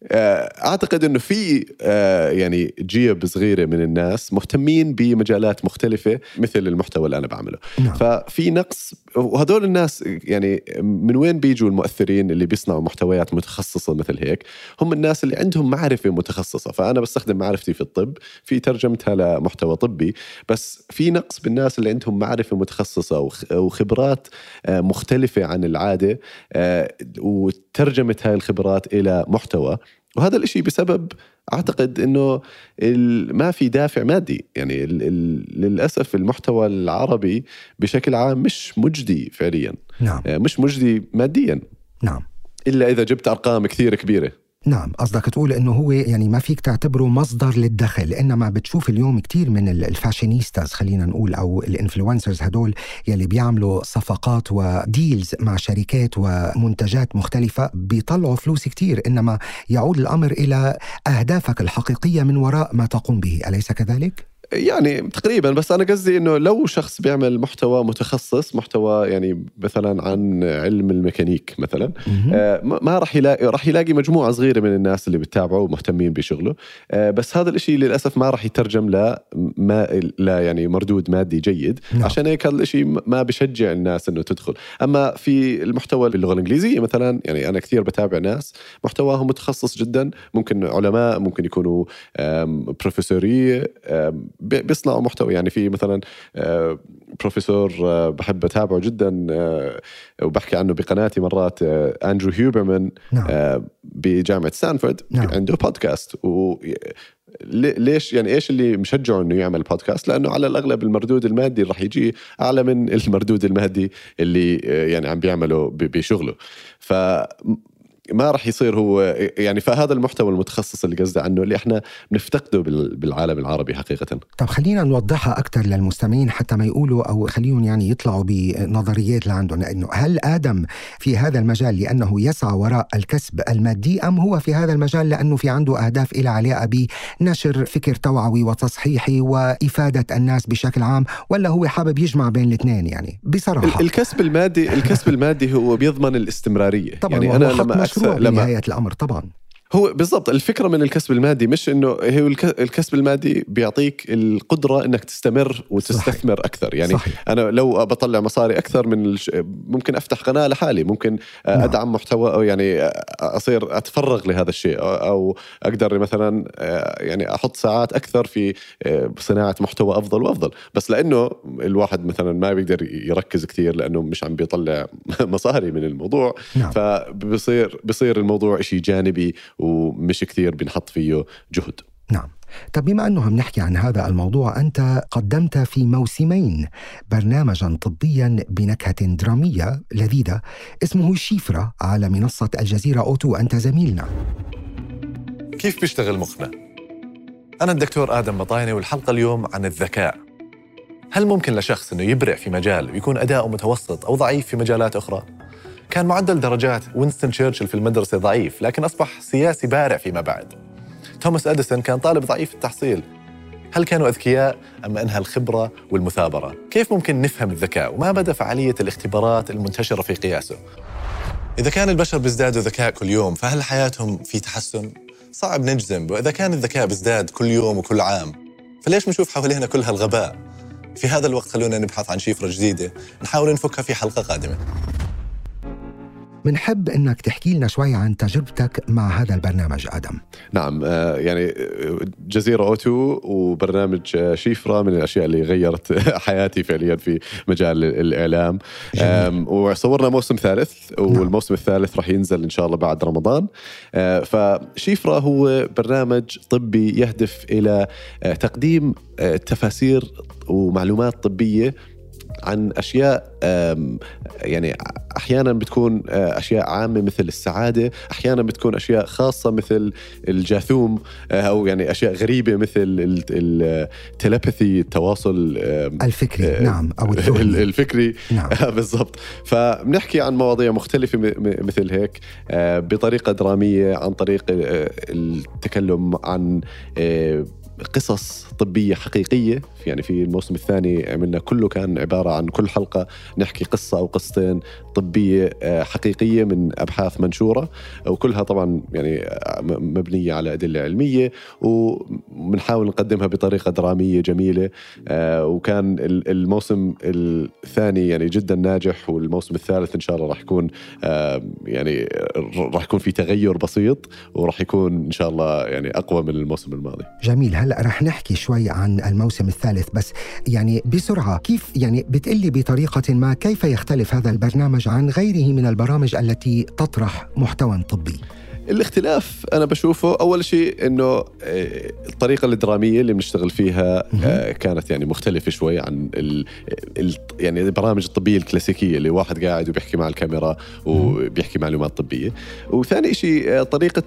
S5: آه، أعتقد إنه في آه، يعني جيب صغيرة من الناس مهتمين بمجالات مختلفة مثل المحتوى اللي أنا بعمله. نعم. ففي نقص وهدول الناس يعني من وين بيجوا المؤثرين اللي بيصنعوا محتويات متخصصة مثل هيك هم الناس اللي عندهم معرفة متخصصة. فأنا بستخدم معرفتي في الطب في ترجمتها لمحتوى طبي بس في نقص بالناس اللي عندهم معرفة متخصصة وخ- وخبرات آه، مختلفة عن العادة آه، وترجمه هاي الخبرات إلى محتوى. وهذا الإشي بسبب أعتقد إنه ما في دافع مادي. يعني ال ال للأسف المحتوى العربي بشكل عام مش مجدي فعليا.
S2: نعم.
S5: آه، مش مجدي ماديا.
S2: نعم.
S5: إلا إذا جبت أرقام كثير كبيرة
S2: نعم قصدك تقول إنه هو يعني ما فيك تعتبره مصدر للدخل إنما بتشوف اليوم كتير من ال- ال fashionistas خلينا نقول أو ال influencers هدول يلي بيعملوا صفقات و deals مع شركات ومنتجات مختلفة بيطلعوا فلوس كتير إنما يعود الأمر إلى أهدافك الحقيقية من وراء ما تقوم به أليس كذلك؟
S5: يعني تقريبا بس أنا قصدي إنه لو شخص بيعمل محتوى متخصص محتوى يعني مثلا عن علم الميكانيك مثلا. آه، ما راح يلاقي راح يلاقي مجموعة صغيرة من الناس اللي بتتابعه ومهتمين بشغله آه، بس هذا الإشي للأسف ما راح يترجم ل ما لا يعني مردود مادي جيد
S2: نعم.
S5: عشان هيك هذا الإشي ما بشجع الناس إنه تدخل أما في المحتوى باللغة الإنجليزية مثلا يعني أنا كثير بتابع ناس محتواهم متخصص جدا ممكن علماء ممكن يكونوا بروفيسوريه بيصنعوا محتوى يعني في مثلا آه، بروفيسور آه، بحب أتابعه جدا آه، وبحكي عنه بقناتي مرات اندرو هيوبرمان
S2: نعم
S5: بجامعة ستانفورد
S2: نعم.
S5: عنده بودكاست و لي- ليش يعني إيش اللي مشجعه إنه يعمل بودكاست؟ لأنه على الأغلب المردود المادي اللي راح يجي أعلى من المردود المادي اللي يعني عم بيعمله بشغله. ف ما راح يصير هو يعني فهذا المحتوى المتخصص اللي قصدي عنه اللي إحنا بنفتقده بال- بالعالم العربي حقيقة.
S2: طب خلينا نوضحها أكثر للمستمعين حتى ما يقولوا أو خليهم يعني يطلعوا بنظريات لعندهم إنه هل آدم في هذا المجال لأنه يسعى وراء الكسب المادي أم هو في هذا المجال لأنه في عنده أهداف إلى علاقة بنشر فكر توعوي وتصحيحي وإفادة الناس بشكل عام ولا هو حابب يجمع بين الاثنين يعني؟ بصراحة.
S5: ال- الكسب المادي الكسب المادي هو بيضمن الاستمرارية.
S2: طبعا
S5: يعني
S2: أنا
S5: لما لما
S2: بنهاية الأمر طبعا.
S5: هو بالضبط الفكرة من الكسب المادي مش إنه هو الك- الكسب المادي بيعطيك القدرة إنك تستمر وتستثمر صحيح. أكثر يعني
S2: صحيح.
S5: أنا لو بطلع مصاري أكثر من الش... ممكن أفتح قناة لحالي ممكن
S2: نعم.
S5: أدعم محتوى أو يعني أصير أتفرغ لهذا الشيء أو أقدر مثلا يعني أحط ساعات أكثر في صناعة محتوى أفضل وأفضل بس لأنه الواحد مثلا ما بيقدر يركز كثير لأنه مش عم بيطلع مصاري من الموضوع
S2: نعم.
S5: فبصير بصير الموضوع شيء جانبي ومش كثير بنحط فيه جهد.
S2: نعم. طب بما أنه عم نحكي عن هذا الموضوع أنت قدمت في موسمين برنامجا طبيا بنكهة درامية لذيذة اسمه شيفرة على منصة الجزيرة أوتو. أنت زميلنا.
S4: كيف بيشتغل مخنا؟ أنا الدكتور آدم بطاينة والحلقة اليوم عن الذكاء. هل ممكن لشخص أنه يبرع في مجال ويكون أداؤه متوسط أو ضعيف في مجالات أخرى؟ كان معدل درجات وينستون تشرشل في المدرسة ضعيف لكن أصبح سياسي بارع فيما بعد توماس أديسون كان طالب ضعيف التحصيل هل كانوا أذكياء أم أنها الخبرة والمثابرة؟ كيف ممكن نفهم الذكاء وما مدى فعالية الاختبارات المنتشرة في قياسه؟ إذا كان البشر بيزدادوا ذكاء كل يوم فهل حياتهم في تحسن؟ صعب نجزم وإذا كان الذكاء بيزداد كل يوم وكل عام فليش بنشوف حوالينا كل هالغباء؟ في هذا الوقت خلونا نبحث عن شفرة جديدة نحاول نفكها في حلقة قادمة
S2: بنحب إنك تحكي لنا شوي عن تجربتك مع هذا البرنامج آدم.
S5: نعم يعني جزيرة أوتو وبرنامج شيفرة من الأشياء اللي غيرت حياتي فعليا في مجال الإعلام. جميل. وصورنا موسم ثالث والموسم الثالث راح ينزل إن شاء الله بعد رمضان. فشيفرة هو برنامج طبي يهدف إلى تقديم تفاسير ومعلومات طبية عن أشياء يعني أحيانا بتكون أشياء عامة مثل السعادة، أحيانا بتكون أشياء خاصة مثل الجاثوم أو يعني أشياء غريبة مثل التليباثي التواصل
S2: الفكري نعم أو
S5: الفكري.
S2: نعم.
S5: بالضبط. فبنحكي عن مواضيع مختلفة مثل هيك بطريقة درامية عن طريق التكلم عن قصص طبية حقيقية. يعني في الموسم الثاني عملنا كله كان عبارة عن كل حلقة نحكي قصة أو قصتين طبية حقيقية من أبحاث منشورة. وكلها طبعا يعني مبنية على أدلة علمية. بنحاول نقدمها بطريقة درامية جميلة. آه، وكان ال- الموسم الثاني يعني جدا ناجح. والموسم الثالث إن شاء الله راح يكون آه، يعني راح يكون في تغير بسيط. وراح يكون إن شاء الله يعني أقوى من الموسم الماضي.
S2: جميل. هلا رح نحكي شوي عن الموسم الثالث بس يعني بسرعة كيف يعني بتقلي بطريقة ما كيف يختلف هذا البرنامج عن غيره من البرامج التي تطرح محتوى طبي؟
S5: الاختلاف أنا بشوفه. أول شيء إنه آه، الطريقة الدرامية اللي بنشتغل فيها آه، كانت يعني مختلفة شوي عن ال ال يعني البرامج الطبية الكلاسيكية اللي واحد قاعد وبيحكي مع الكاميرا وبيحكي معلومات طبية. وثاني شيء آه، طريقة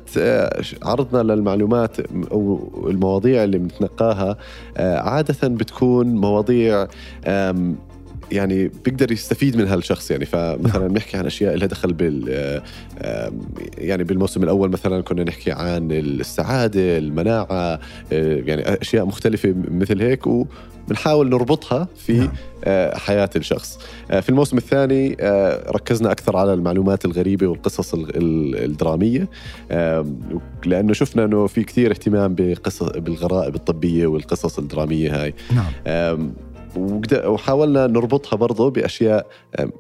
S5: عرضنا للمعلومات أو المواضيع اللي بنتنقاها عادة بتكون مواضيع يعني بيقدر يستفيد منها الشخص يعني. فمثلا بنحكي عن أشياء لها دخل بال يعني بالموسم الأول مثلا كنا نحكي عن السعادة المناعة آه، يعني أشياء مختلفة مثل هيك وبنحاول نربطها في
S2: نعم.
S5: آه، حياة الشخص. آه، في الموسم الثاني ركزنا أكثر على المعلومات الغريبة والقصص ال- ال- الدرامية لأنه شفنا إنه في كثير اهتمام بقصص بالغرائب الطبية والقصص الدرامية هاي.
S2: نعم.
S5: وحاولنا نربطها برضه بأشياء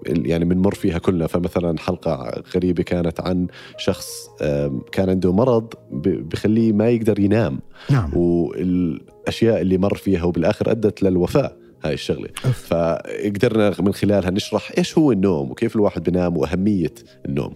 S5: يعني بنمر فيها كلنا. فمثلا حلقة غريبة كانت عن شخص كان عنده مرض بخليه ما يقدر ينام.
S2: نعم.
S5: والأشياء اللي مر فيها وبالاخر أدت للوفاة هاي
S2: الشغلة.
S5: فقدرنا من خلالها نشرح إيش هو النوم وكيف الواحد بينام وأهمية النوم.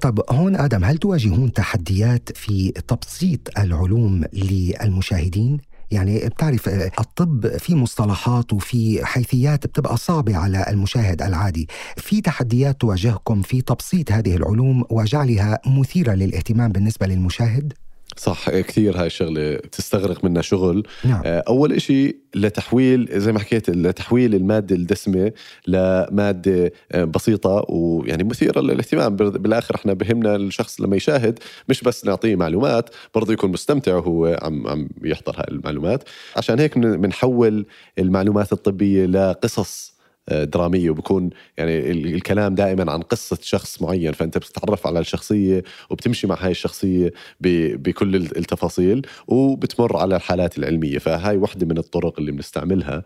S2: طب هون آدم هل تواجهون تحديات في تبسيط العلوم للمشاهدين؟ يعني بتعرف آه، الطب في مصطلحات وفي حيثيات بتبقى صعبة على المشاهد العادي في تحديات تواجهكم في تبسيط هذه العلوم وجعلها مثيرة للاهتمام بالنسبة للمشاهد؟
S5: صح كثير هاي الشغلة تستغرق منا شغل.
S2: نعم.
S5: آه، أول شيء لتحويل زي ما حكيت لتحويل المادة الدسمة لمادة آه، بسيطة ويعني مثيرة للاهتمام. بال- بالآخر إحنا بهمنا الشخص لما يشاهد مش بس نعطيه معلومات برضه يكون مستمتع وهو عم عم يحضر هاي المعلومات. عشان هيك بن- بنحول المعلومات الطبية لقصص درامية وبكون يعني ال- الكلام دائما عن قصة شخص معين. فأنت بتتعرف على الشخصية وبتمشي مع هاي الشخصية بكل ال- التفاصيل وبتمر على الحالات العلمية. فهاي واحدة من الطرق اللي بنستعملها.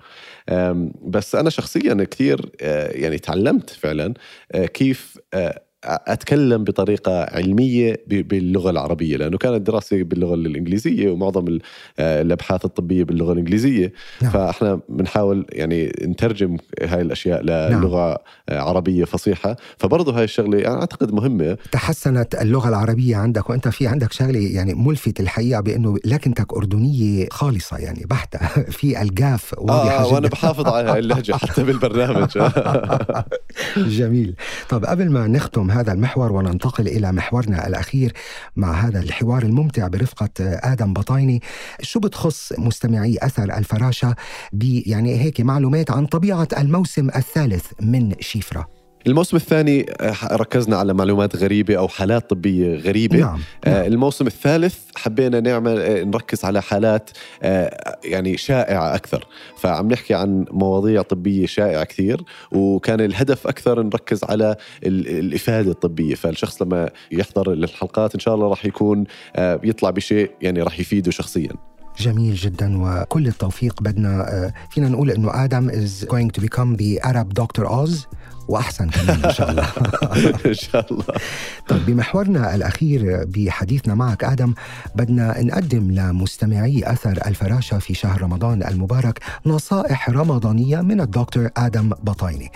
S5: بس أنا شخصيا كثير آه، يعني تعلمت فعلا آه، كيف آه، أتكلم بطريقة علمية باللغة العربية لأنه كانت دراستي باللغة الإنجليزية ومعظم آه، الأبحاث الطبية باللغة الإنجليزية.
S2: نعم.
S5: فاحنا بنحاول يعني نترجم هاي الأشياء للغة آه، عربية فصيحة. فبرضه هاي الشغلة أنا أعتقد مهمة.
S2: تحسنت اللغة العربية عندك وأنت في عندك شغلة يعني ملفت الحقيقة بأنه لكنتك أردنية خالصة يعني بحتة. في الجاف واضحة
S5: آه
S2: وأنا
S5: بحافظ على هاي اللهجة حتى بالبرنامج.
S2: جميل. طب قبل ما نختم هذا المحور وننتقل إلى محورنا الأخير مع هذا الحوار الممتع برفقة آدم بطايني شو بتخص مستمعي أثر الفراشة ب يعني هيك معلومات عن طبيعة الموسم الثالث من شيفرة
S5: الموسم الثاني آه، ركزنا على معلومات غريبة أو حالات طبية غريبة.
S2: نعم
S5: آه، الموسم الثالث حبينا نعمل آه، نركز على حالات يعني شائعة أكثر. فعم نحكي عن مواضيع طبية شائعة كثير وكان الهدف أكثر نركز على ال- الإفادة الطبية. فالشخص لما يحضر الحلقات إن شاء الله راح يكون يطلع بشيء يعني راح يفيده شخصيا.
S2: جميل جدا وكل التوفيق بدنا فينا نقول إنه آدم is going to become the Arab Dr. Oz. وأحسن كمان إن شاء الله.
S5: إن شاء الله.
S2: طيب بمحورنا الأخير بحديثنا معك آدم بدنا نقدم لمستمعي أثر الفراشة في شهر رمضان المبارك نصائح رمضانية من الدكتور آدم بطايني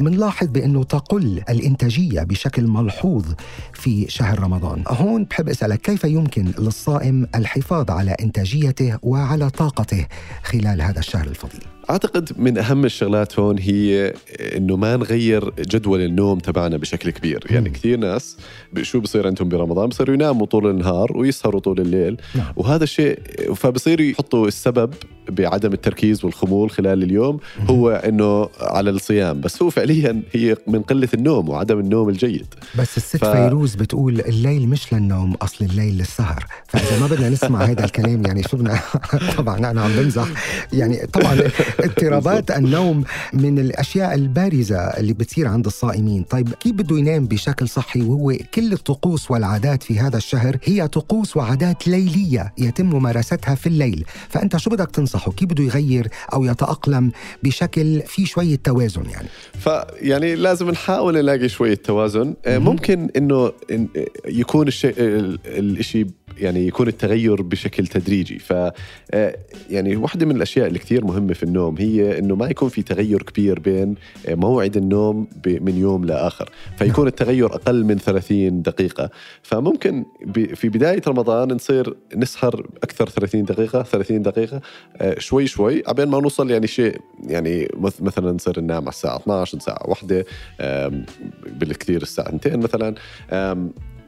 S2: منلاحظ بأنه تقل الإنتاجية بشكل ملحوظ في شهر رمضان. هون بحب أسألك كيف يمكن للصائم الحفاظ على إنتاجيته وعلى طاقته خلال هذا الشهر الفضيل؟
S5: أعتقد من أهم الشغلات هون هي إنه ما نغير جدول النوم تبعنا بشكل كبير يعني. كثير ناس شو بصير عندهم برمضان بصيروا يناموا طول النهار ويسهروا طول الليل
S2: نعم.
S5: وهذا الشيء فبصير يحطوا السبب بعدم التركيز والخمول خلال اليوم هو إنه على الصيام بس هو فعليا هي من قلة النوم وعدم النوم الجيد.
S2: بس الست
S5: ف-.
S2: فيروز بتقول الليل مش للنوم أصل الليل للسهر. فإذا ما بدنا نسمع هذا الكلام يعني شو بدنا طبعا أنا عم بمزح يعني طبعا اضطرابات النوم من الأشياء البارزة اللي بتصير عند الصائمين. طيب كيف بده ينام بشكل صحي؟ وهو كل الطقوس والعادات في هذا الشهر هي طقوس وعادات ليلية يتم ممارستها في الليل. فأنت شو بدك تنصحه كيف بده يغير أو يتأقلم بشكل فيه شوية توازن يعني
S5: فيعني لازم نحاول نلاقي شوية توازن آه،. ممكن إنه إن- يكون الشيء ال- الشيء يعني يكون التغير بشكل تدريجي. ف آه، يعني واحدة من الأشياء اللي كثير مهمة في النوم هي إنه ما يكون في تغير كبير بين آه، موعد النوم من يوم لآخر. فيكون التغير أقل من 30 دقيقة. فممكن في بداية رمضان نصير نسهر أكثر 30 دقيقة 30 دقيقة آه، شوي شوي عبين ما نوصل يعني شيء يعني مث- مثلا نصير ننام على الساعة 12 الساعة واحدة آم، بالكثير الساعة 2 مثلا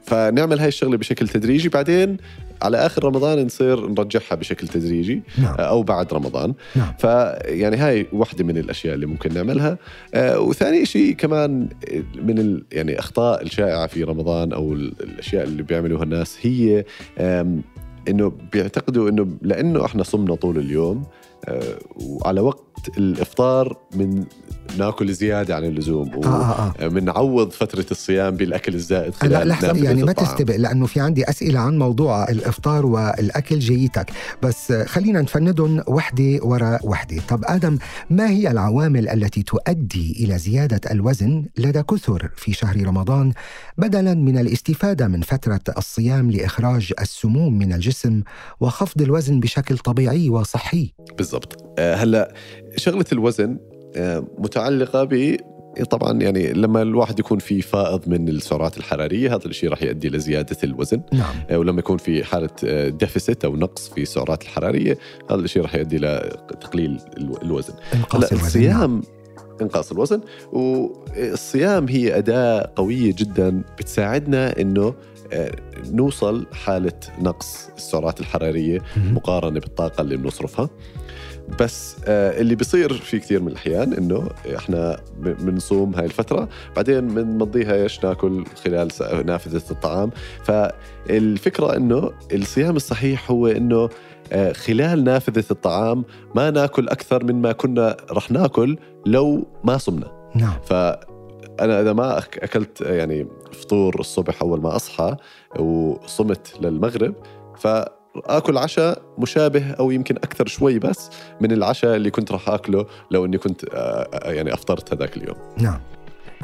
S5: فنعمل هاي الشغلة بشكل تدريجي. بعدين على آخر رمضان نصير نرجعها بشكل تدريجي
S2: نعم.
S5: أو بعد رمضان.
S2: نعم.
S5: فيعني هاي واحدة من الأشياء اللي ممكن نعملها. آه، وثاني شيء كمان من ال يعني أخطاء الشائعة في رمضان أو ال- الأشياء اللي بيعملوها الناس هي إنه بيعتقدوا إنه لأنه إحنا صمنا طول اليوم آه، وعلى وقت الإفطار من ناكل زيادة عن اللزوم.
S2: آه آه
S5: ومنعوض فترة الصيام بالأكل الزائد
S2: لا
S5: خلال
S2: لحظة
S5: نافذة
S2: يعني ما. تستبق لأنه في عندي أسئلة عن موضوع الإفطار والأكل جيتك بس خلينا نفندهم وحدة وراء وحدة. طب آدم ما هي العوامل التي تؤدي إلى زيادة الوزن لدى كثر في شهر رمضان بدلا من الاستفادة من فترة الصيام لإخراج السموم من الجسم وخفض الوزن بشكل طبيعي وصحي؟
S5: بالضبط. آه، هلا شغلة الوزن آه، متعلقة ب طبعا يعني لما الواحد يكون في فائض من السعرات الحرارية هذا الشيء راح يؤدي لزيادة الوزن
S2: نعم
S5: آه، ولما يكون في حالة ديفيسيت أو نقص في السعرات الحرارية هذا الشيء راح يؤدي لتقليل الو- الوزن إنقاص
S2: الوزن نعم.
S5: الصيام إنقاص الوزن والصيام هي أداة قوية جدا بتساعدنا إنه آه، نوصل حالة نقص السعرات
S2: الحرارية.
S5: مقارنة بالطاقة اللي بنصرفها بس آه، اللي بيصير في كثير من الأحيان إنه إحنا بنصوم هاي الفترة بعدين بنمضيها إيش ناكل خلال نافذة الطعام. فالفكرة إنه الصيام الصحيح هو إنه آه، خلال نافذة الطعام ما ناكل أكثر مما كنا رح ناكل لو ما صمنا.
S2: نعم.
S5: فانا إذا ما أكلت يعني فطور الصبح أول ما أصحى وصمت للمغرب فاكل عشاء مشابه أو يمكن أكثر شوي بس من العشاء اللي كنت راح آكله لو إني كنت آه، آه، يعني أفطرت هذاك اليوم.
S2: نعم.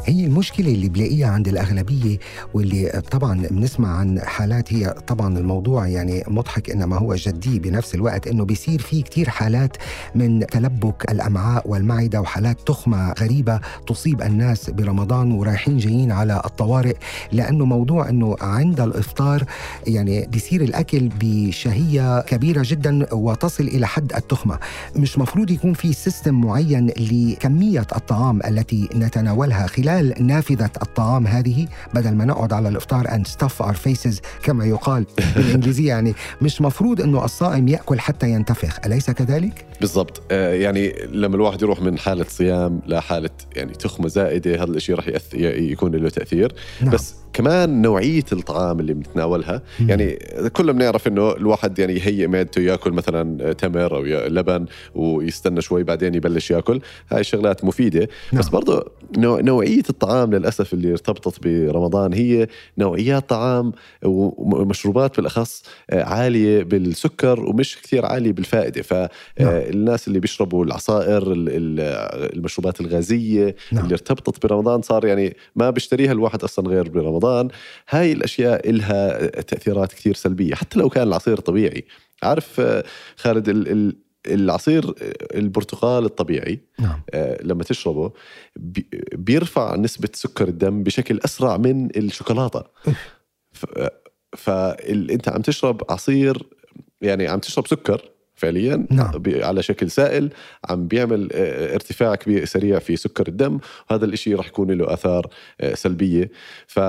S2: هي المشكلة اللي بلاقيها عند الأغلبية واللي طبعا بنسمع عن حالات هي طبعا الموضوع يعني مضحك إنما هو جدي بنفس الوقت إنه بيصير في كتير حالات من تلبك الأمعاء والمعدة وحالات تخمة غريبة تصيب الناس برمضان ورايحين جايين على الطوارئ لأنه موضوع إنه عند الإفطار يعني بيصير الأكل بشهية كبيرة جدا وتصل إلى حد التخمة. مش مفروض يكون في سيستم معين لكمية الطعام التي نتناولها خلال نافذة الطعام هذه بدل ما نقعد على الإفطار and stuff our faces كما يقال بالإنجليزية يعني مش مفروض أنه الصائم يأكل حتى ينتفخ أليس كذلك؟
S5: بالضبط آه، يعني لما الواحد يروح من حالة صيام لحالة يعني تخمة زائدة هذا الشيء راح يكون له تأثير
S2: نعم.
S5: بس كمان نوعية الطعام اللي بنتناولها. يعني كلنا بنعرف إنه الواحد يعني يهيئ معدته ياكل مثلا تمر أو لبن ويستنى شوي بعدين يبلش ياكل هاي الشغلات مفيدة
S2: نعم.
S5: بس برضه نوع نوعية الطعام للأسف اللي ارتبطت برمضان هي نوعيات طعام ومشروبات بالأخص عالية بالسكر ومش كثير عالية بالفائدة فالناس اللي بيشربوا العصائر ال- ال- المشروبات الغازية
S2: نعم.
S5: اللي ارتبطت برمضان صار يعني ما بيشتريها الواحد أصلا غير برمضان هاي الأشياء إلها تأثيرات كثير سلبية حتى لو كان العصير طبيعي. عارف آه، خالد ال- ال- العصير آه، البرتقال الطبيعي
S2: نعم.
S5: آه، لما تشربه بي- بيرفع نسبة سكر الدم بشكل أسرع من الشوكولاتة. ف- فانت عم تشرب عصير يعني عم تشرب سكر فعليا
S2: نعم.
S5: على شكل سائل عم بيعمل ارتفاع كبير سريع في سكر الدم وهذا الإشي راح يكون له آثار سلبية ف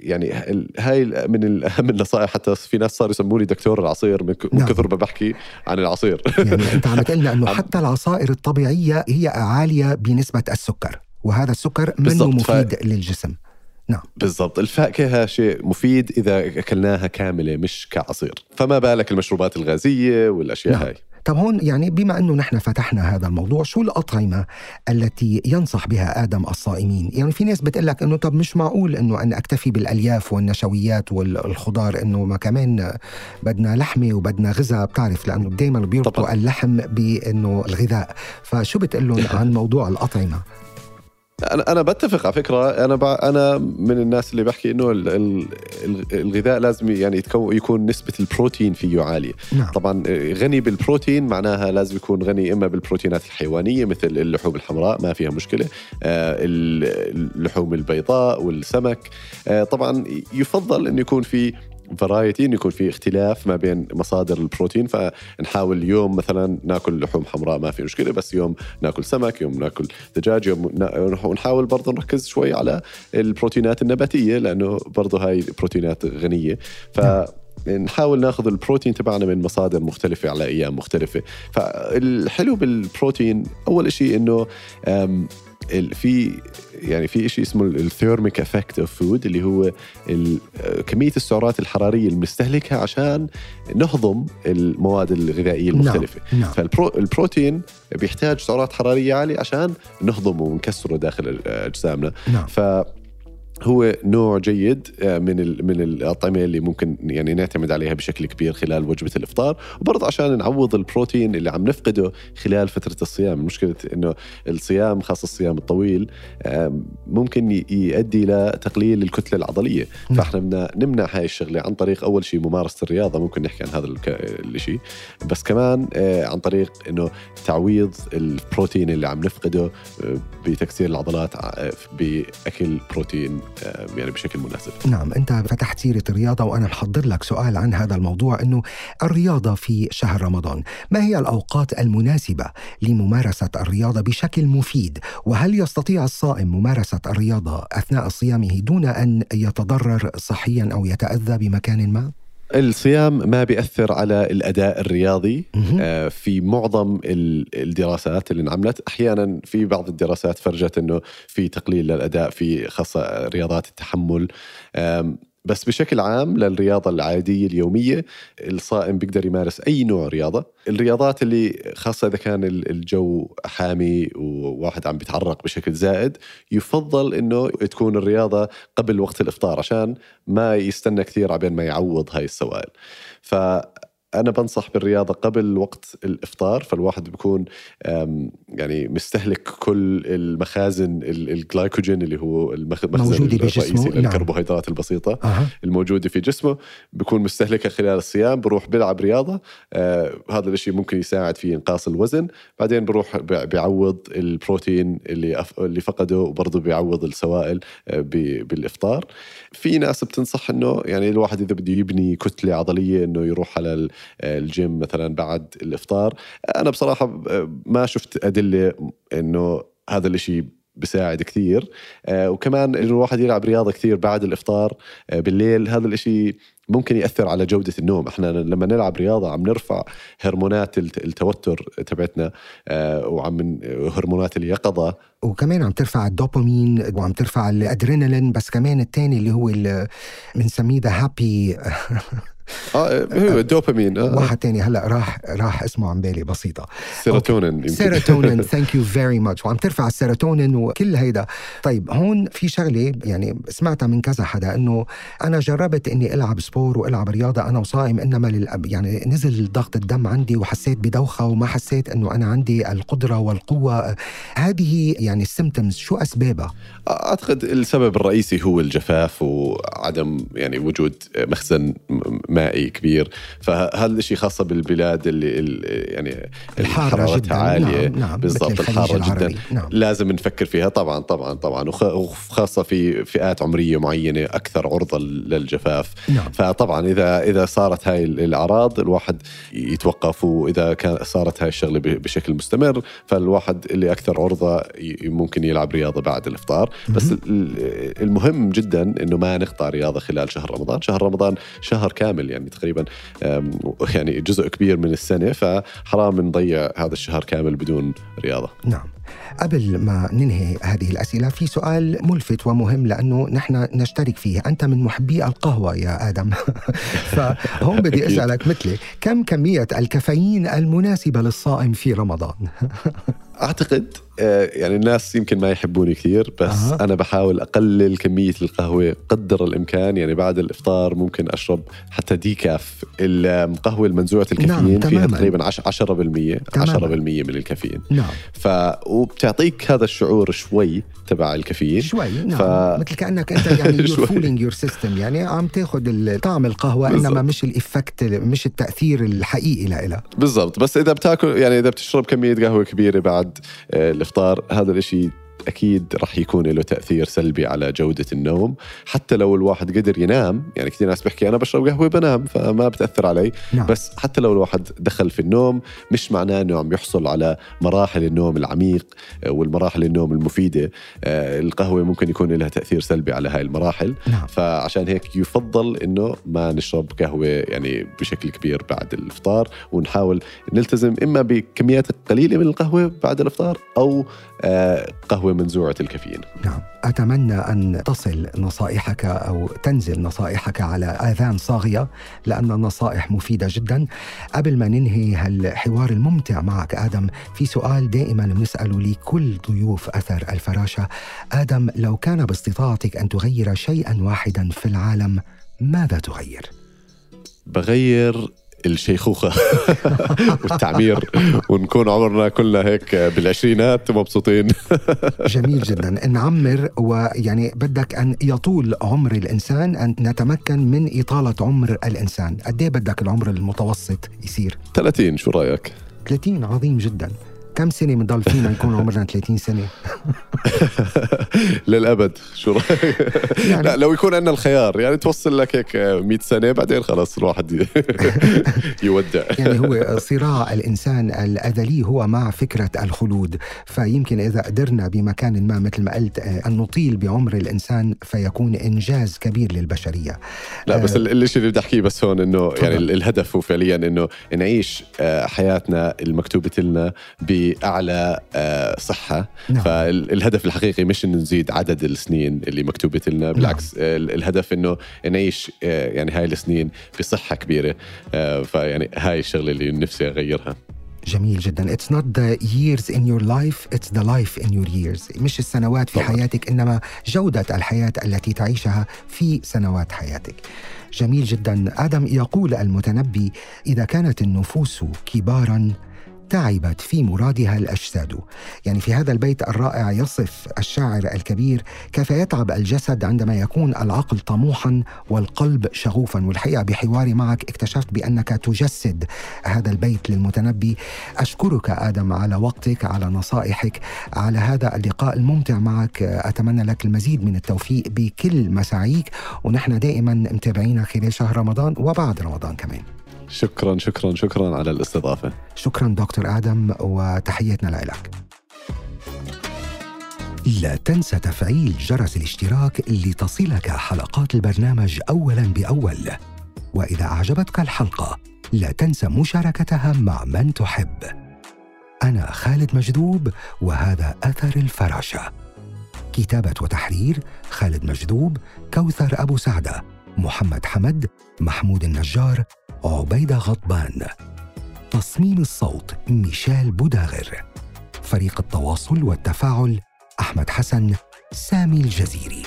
S5: يعني هاي من اهم النصائح حتى في ناس صاروا يسموني دكتور العصير من
S2: نعم.
S5: كثر ما بحكي عن العصير
S2: يعني أنت عم تقلنا انه حتى العصائر الطبيعية هي عالية بنسبة السكر وهذا السكر منه
S5: بالضبط، ف-
S2: مفيد للجسم
S5: بالضبط. الفاكهة شيء مفيد إذا أكلناها كاملة مش كعصير. فما بالك المشروبات الغازية والأشياء
S2: نعم.
S5: هاي؟
S2: طب هون يعني بما أنه نحن فتحنا هذا الموضوع شو الأطعمة التي ينصح بها آدم الصائمين؟ يعني في ناس بتقول لك إنه طب مش معقول إنه أنا أكتفي بالألياف والنشويات والخضار إنه ما كمان بدنا لحمة وبدنا غذاء بتعرف لأنه دائما بيربطوا. اللحم بإنه الغذاء. فشو بتقول لهم عن موضوع الأطعمة؟
S5: أنا أنا بتفق على فكرة. أنا ب... أنا من الناس اللي بحكي إنه ال... ال... ال- الغذاء لازم يعني يتكون يكون نسبة البروتين فيه عالية.
S2: نعم.
S5: طبعا غني بالبروتين معناها لازم يكون غني إما بالبروتينات الحيوانية مثل اللحوم الحمراء ما فيها مشكلة. آه، اللحوم البيضاء والسمك. آه، طبعا يفضل انه يكون في فرايتي انه يكون في اختلاف ما بين مصادر البروتين فنحاول يوم مثلا ناكل لحوم حمراء ما في مشكلة بس يوم ناكل سمك يوم ناكل دجاج يوم ونحاول برضه نركز شوي على البروتينات النباتية لأنه برضه هاي بروتينات غنية. ف نحاول ناخذ البروتين تبعنا من مصادر مختلفة على أيام مختلفة. فالحلو بالبروتين أول شيء أنه في يعني في شيء اسمه ال thermic effect of food اللي هو ال- كمية السعرات الحرارية المستهلكه عشان نهضم المواد الغذائية المختلفة.
S2: نعم.
S5: فالبروتين بيحتاج سعرات حرارية عالية عشان نهضمه ونكسره داخل أجسامنا.
S2: نعم.
S5: ف هو نوع جيد آه، من من الأطعمة اللي ممكن يعني نعتمد عليها بشكل كبير خلال وجبة الإفطار. وبرضه عشان نعوض البروتين اللي عم نفقده خلال فترة الصيام. مشكله إنه الصيام خاصة الصيام الطويل ممكن يؤدي لتقليل الكتلة
S2: العضلية.
S5: فإحنا بدنا نمنع هاي الشغلة عن طريق أول شيء ممارسة الرياضة. ممكن نحكي عن هذا الشيء بس كمان آه، عن طريق إنه تعويض البروتين اللي عم نفقده آه، بتكسير العضلات بأكل بروتين يعني بشكل مناسب
S2: نعم أنت فتحت سيرة الرياضة وأنا محضر لك سؤال عن هذا الموضوع أنه الرياضة في شهر رمضان ما هي الأوقات المناسبة لممارسة الرياضة بشكل مفيد وهل يستطيع الصائم ممارسة الرياضة أثناء صيامه دون أن يتضرر صحيا أو يتأذى بمكان ما؟
S5: الصيام ما بيأثر على الأداء الرياضي. آه، في معظم ال- الدراسات اللي انعملت أحيانا في بعض الدراسات فرجت إنه في تقليل للأداء في خاصة رياضات التحمل بس بشكل عام للرياضة العادية اليومية الصائم بيقدر يمارس أي نوع رياضة. الرياضات اللي خاصة إذا كان ال- الجو حامي وواحد عم بيتعرق بشكل زائد يفضل إنه تكون الرياضة قبل وقت الإفطار عشان ما يستنى كثير عبين ما يعوض هاي السوائل. فأنا بنصح بالرياضة قبل وقت الإفطار فالواحد بيكون يعني مستهلك كل المخازن ال- الجلايكوجين اللي هو المخ- المخزن الرئيسي
S2: نعم.
S5: للكربوهيدرات البسيطة
S2: أها.
S5: الموجودة في جسمه بيكون مستهلكها خلال الصيام بروح بيلعب رياضة آه هذا الشيء ممكن يساعد في إنقاص الوزن بعدين بروح بي- بيعوض البروتين اللي أف... اللي فقده وبرضه بيعوض السوائل آه ب... بالإفطار في ناس بتنصح إنه يعني الواحد إذا بده يبني كتلة عضلية إنه يروح على الجيم مثلا بعد الإفطار. أنا بصراحة آه، ما شفت أدلة إنه هذا الشيء بيساعد كثير. آه وكمان إنه الواحد يلعب رياضة كثير بعد الإفطار آه بالليل هذا الإشي ممكن يأثر على جودة النوم. إحنا لما نلعب رياضة عم نرفع هرمونات الت- التوتر تبعتنا آه وعم هرمونات اليقظة.
S2: وكمان عم ترفع الدوبامين وعم ترفع الأدرينالين بس كمان الثاني اللي هو بنسميه the happy
S5: آه هو الدوبامين آه.
S2: واحد تاني هلأ راح راح اسمه عن بالي بسيطة.
S5: سيروتونين يمكن.
S2: سيروتونين. thank you very much وعم ترفع السيروتونين وكل هيدا. طيب هون في شغلة يعني سمعتها من كذا حدا إنه أنا جربت إني ألعب sport وألعب رياضة. أنا وصائم إنما للأب يعني نزل ضغط الدم عندي وحسيت بدوخة وما حسيت إنه أنا عندي القدرة والقوة. هذه يعني ال symptoms شو أسبابها؟
S5: أعتقد السبب الرئيسي هو الجفاف وعدم يعني وجود مخزن م- مائي كبير فهذا الشيء خاصة بالبلاد اللي ال- يعني
S2: الحارة
S5: حرارتها
S2: جداً.
S5: عالية
S2: نعم، نعم.
S5: بالضبط الحارة
S2: العربي.
S5: جدا
S2: نعم.
S5: لازم نفكر فيها طبعا طبعا طبعا وخ- وخاصة في فئات عمرية معينة أكثر عرضة للجفاف
S2: نعم.
S5: فطبعا إذا إذا صارت هاي الأعراض الواحد يتوقف وإذا كان صارت هاي الشغلة بشكل مستمر فالواحد اللي أكثر عرضة ممكن يلعب رياضة بعد الإفطار بس ال- المهم جدا إنه ما نقطع رياضة خلال شهر رمضان شهر رمضان شهر كامل يعني تقريبا يعني جزء كبير من السنة فحرام نضيع هذا الشهر كامل بدون رياضة
S2: نعم قبل ما ننهي هذه الأسئلة في سؤال ملفت ومهم لأنه نحن نشترك فيه أنت من محبي القهوة يا آدم فهون بدي. أسألك مثلي كم كمية الكافيين المناسبة للصائم في رمضان؟
S5: أعتقد آه، يعني الناس يمكن ما يحبوني كثير بس. أه. أنا بحاول أقلل كمية القهوة قدر الإمكان يعني بعد الإفطار ممكن أشرب حتى ديكاف القهوه المنزوعة الكافيين
S2: نعم،
S5: فيها. تقريبا 10% 10%
S2: تماماً.
S5: من الكافيين
S2: نعم
S5: ف وبتعطيك هذا الشعور شوي تبع الكافيين
S2: شوي نعم
S5: ف-
S2: مثل كأنك أنت يعني you're fooling your system يعني عم تاخذ طعم القهوة
S5: بالضبط.
S2: إنما مش الإفكت مش التأثير الحقيقي لها
S5: بالضبط بس إذا بتاكل يعني إذا بتشرب كمية قهوة كبيرة بعد آه، الإفطار هذا الإشي أكيد رح يكون له تأثير سلبي على جودة النوم. حتى لو الواحد قدر ينام يعني كثير ناس بيحكي أنا بشرب قهوة بنام فما بتأثر علي.
S2: نعم.
S5: بس حتى لو الواحد دخل في النوم مش معناه إنه عم يحصل على مراحل النوم العميق آه، والمراحل النوم المفيدة. آه، القهوة ممكن يكون لها تأثير سلبي على هاي المراحل.
S2: نعم.
S5: فعشان هيك يفضل إنه ما نشرب قهوة يعني بشكل كبير بعد الافطار ونحاول نلتزم إما بكميات قليلة من القهوة بعد الافطار أو قهوة منزوعه الكافيين.
S2: نعم. أتمنى أن تصل نصائحك أو تنزل نصائحك على آذان صاغية لأن النصائح مفيدة جدا. قبل ما ننهي هالحوار الممتع معك آدم في سؤال دائما بنسأله لكل ضيوف أثر الفراشة. آدم لو كان باستطاعتك أن تغير شيئا واحدا في العالم ماذا تغير؟
S5: بغير الشيخوخة والتعمير ونكون عمرنا كلنا هيك بالعشرينات مبسوطين.
S2: جميل جدا. نعمر ويعني بدك أن يطول عمر الإنسان أن نتمكن من إطالة عمر الإنسان. قد إيه بدك العمر المتوسط يصير؟
S5: 30 شو رأيك؟
S2: 30 عظيم جدا. كم سنة بنضل فينا نكون عمرنا 30 سنة؟
S5: للأبد شو رأيك؟
S2: يعني-
S5: لا لو يكون عندنا الخيار يعني توصل لك هيك 100 سنة بعدين خلاص الواحد يودع
S2: يعني هو صراع الإنسان الأزلي هو مع فكرة الخلود فيمكن إذا قدرنا بمكان ما مثل ما قلت آه، أن نطيل بعمر الإنسان فيكون إنجاز كبير للبشرية
S5: لا بس ال- الشيء اللي بدي أحكيه بس هون
S2: إنه.
S5: يعني ال- الهدف هو فعليا إنه نعيش آه، حياتنا المكتوبة لنا بأعلى آه، صحة.
S2: نعم.
S5: فالهدف الحقيقي مش إنه نزيد عدد السنين اللي مكتوبة لنا بالعكس آه، ال- الهدف إنه نعيش آه، يعني هاي السنين بصحة كبيرة. فيعني هاي الشغلة اللي نفسي أغيرها.
S2: جميل جدا. It's not the years in your life It's the life in your years. مش السنوات في
S5: طبعاً.
S2: حياتك إنما جودة الحياة التي تعيشها في سنوات حياتك. جميل جدا. آدم يقول المتنبي إذا كانت النفوس كبارا تعبت في مرادها الأجساد. يعني في هذا البيت الرائع يصف الشاعر الكبير كيف يتعب الجسد عندما يكون العقل طموحا والقلب شغوفا. والحقيقة بحواري معك اكتشفت بأنك تجسد هذا البيت للمتنبي. أشكرك آدم على وقتك على نصائحك على هذا اللقاء الممتع معك. أتمنى لك المزيد من التوفيق بكل مساعيك. ونحن دائما متابعينك خلال شهر رمضان وبعد رمضان كمان.
S5: شكرا شكرا شكرا على الاستضافة.
S2: شكرا دكتور آدم وتحياتنا لك. لا تنسى تفعيل جرس الاشتراك لتصلك حلقات البرنامج أولا بأول. وإذا أعجبتك الحلقة لا تنسى مشاركتها مع من تحب. أنا خالد مجذوب وهذا أثر الفراشة. كتابة وتحرير خالد مجذوب كوثر أبو سعدة محمد حمد محمود النجار عبيدة غضبان. تصميم الصوت ميشيل بوداغر فريق التواصل والتفاعل أحمد حسن سامي الجزيري.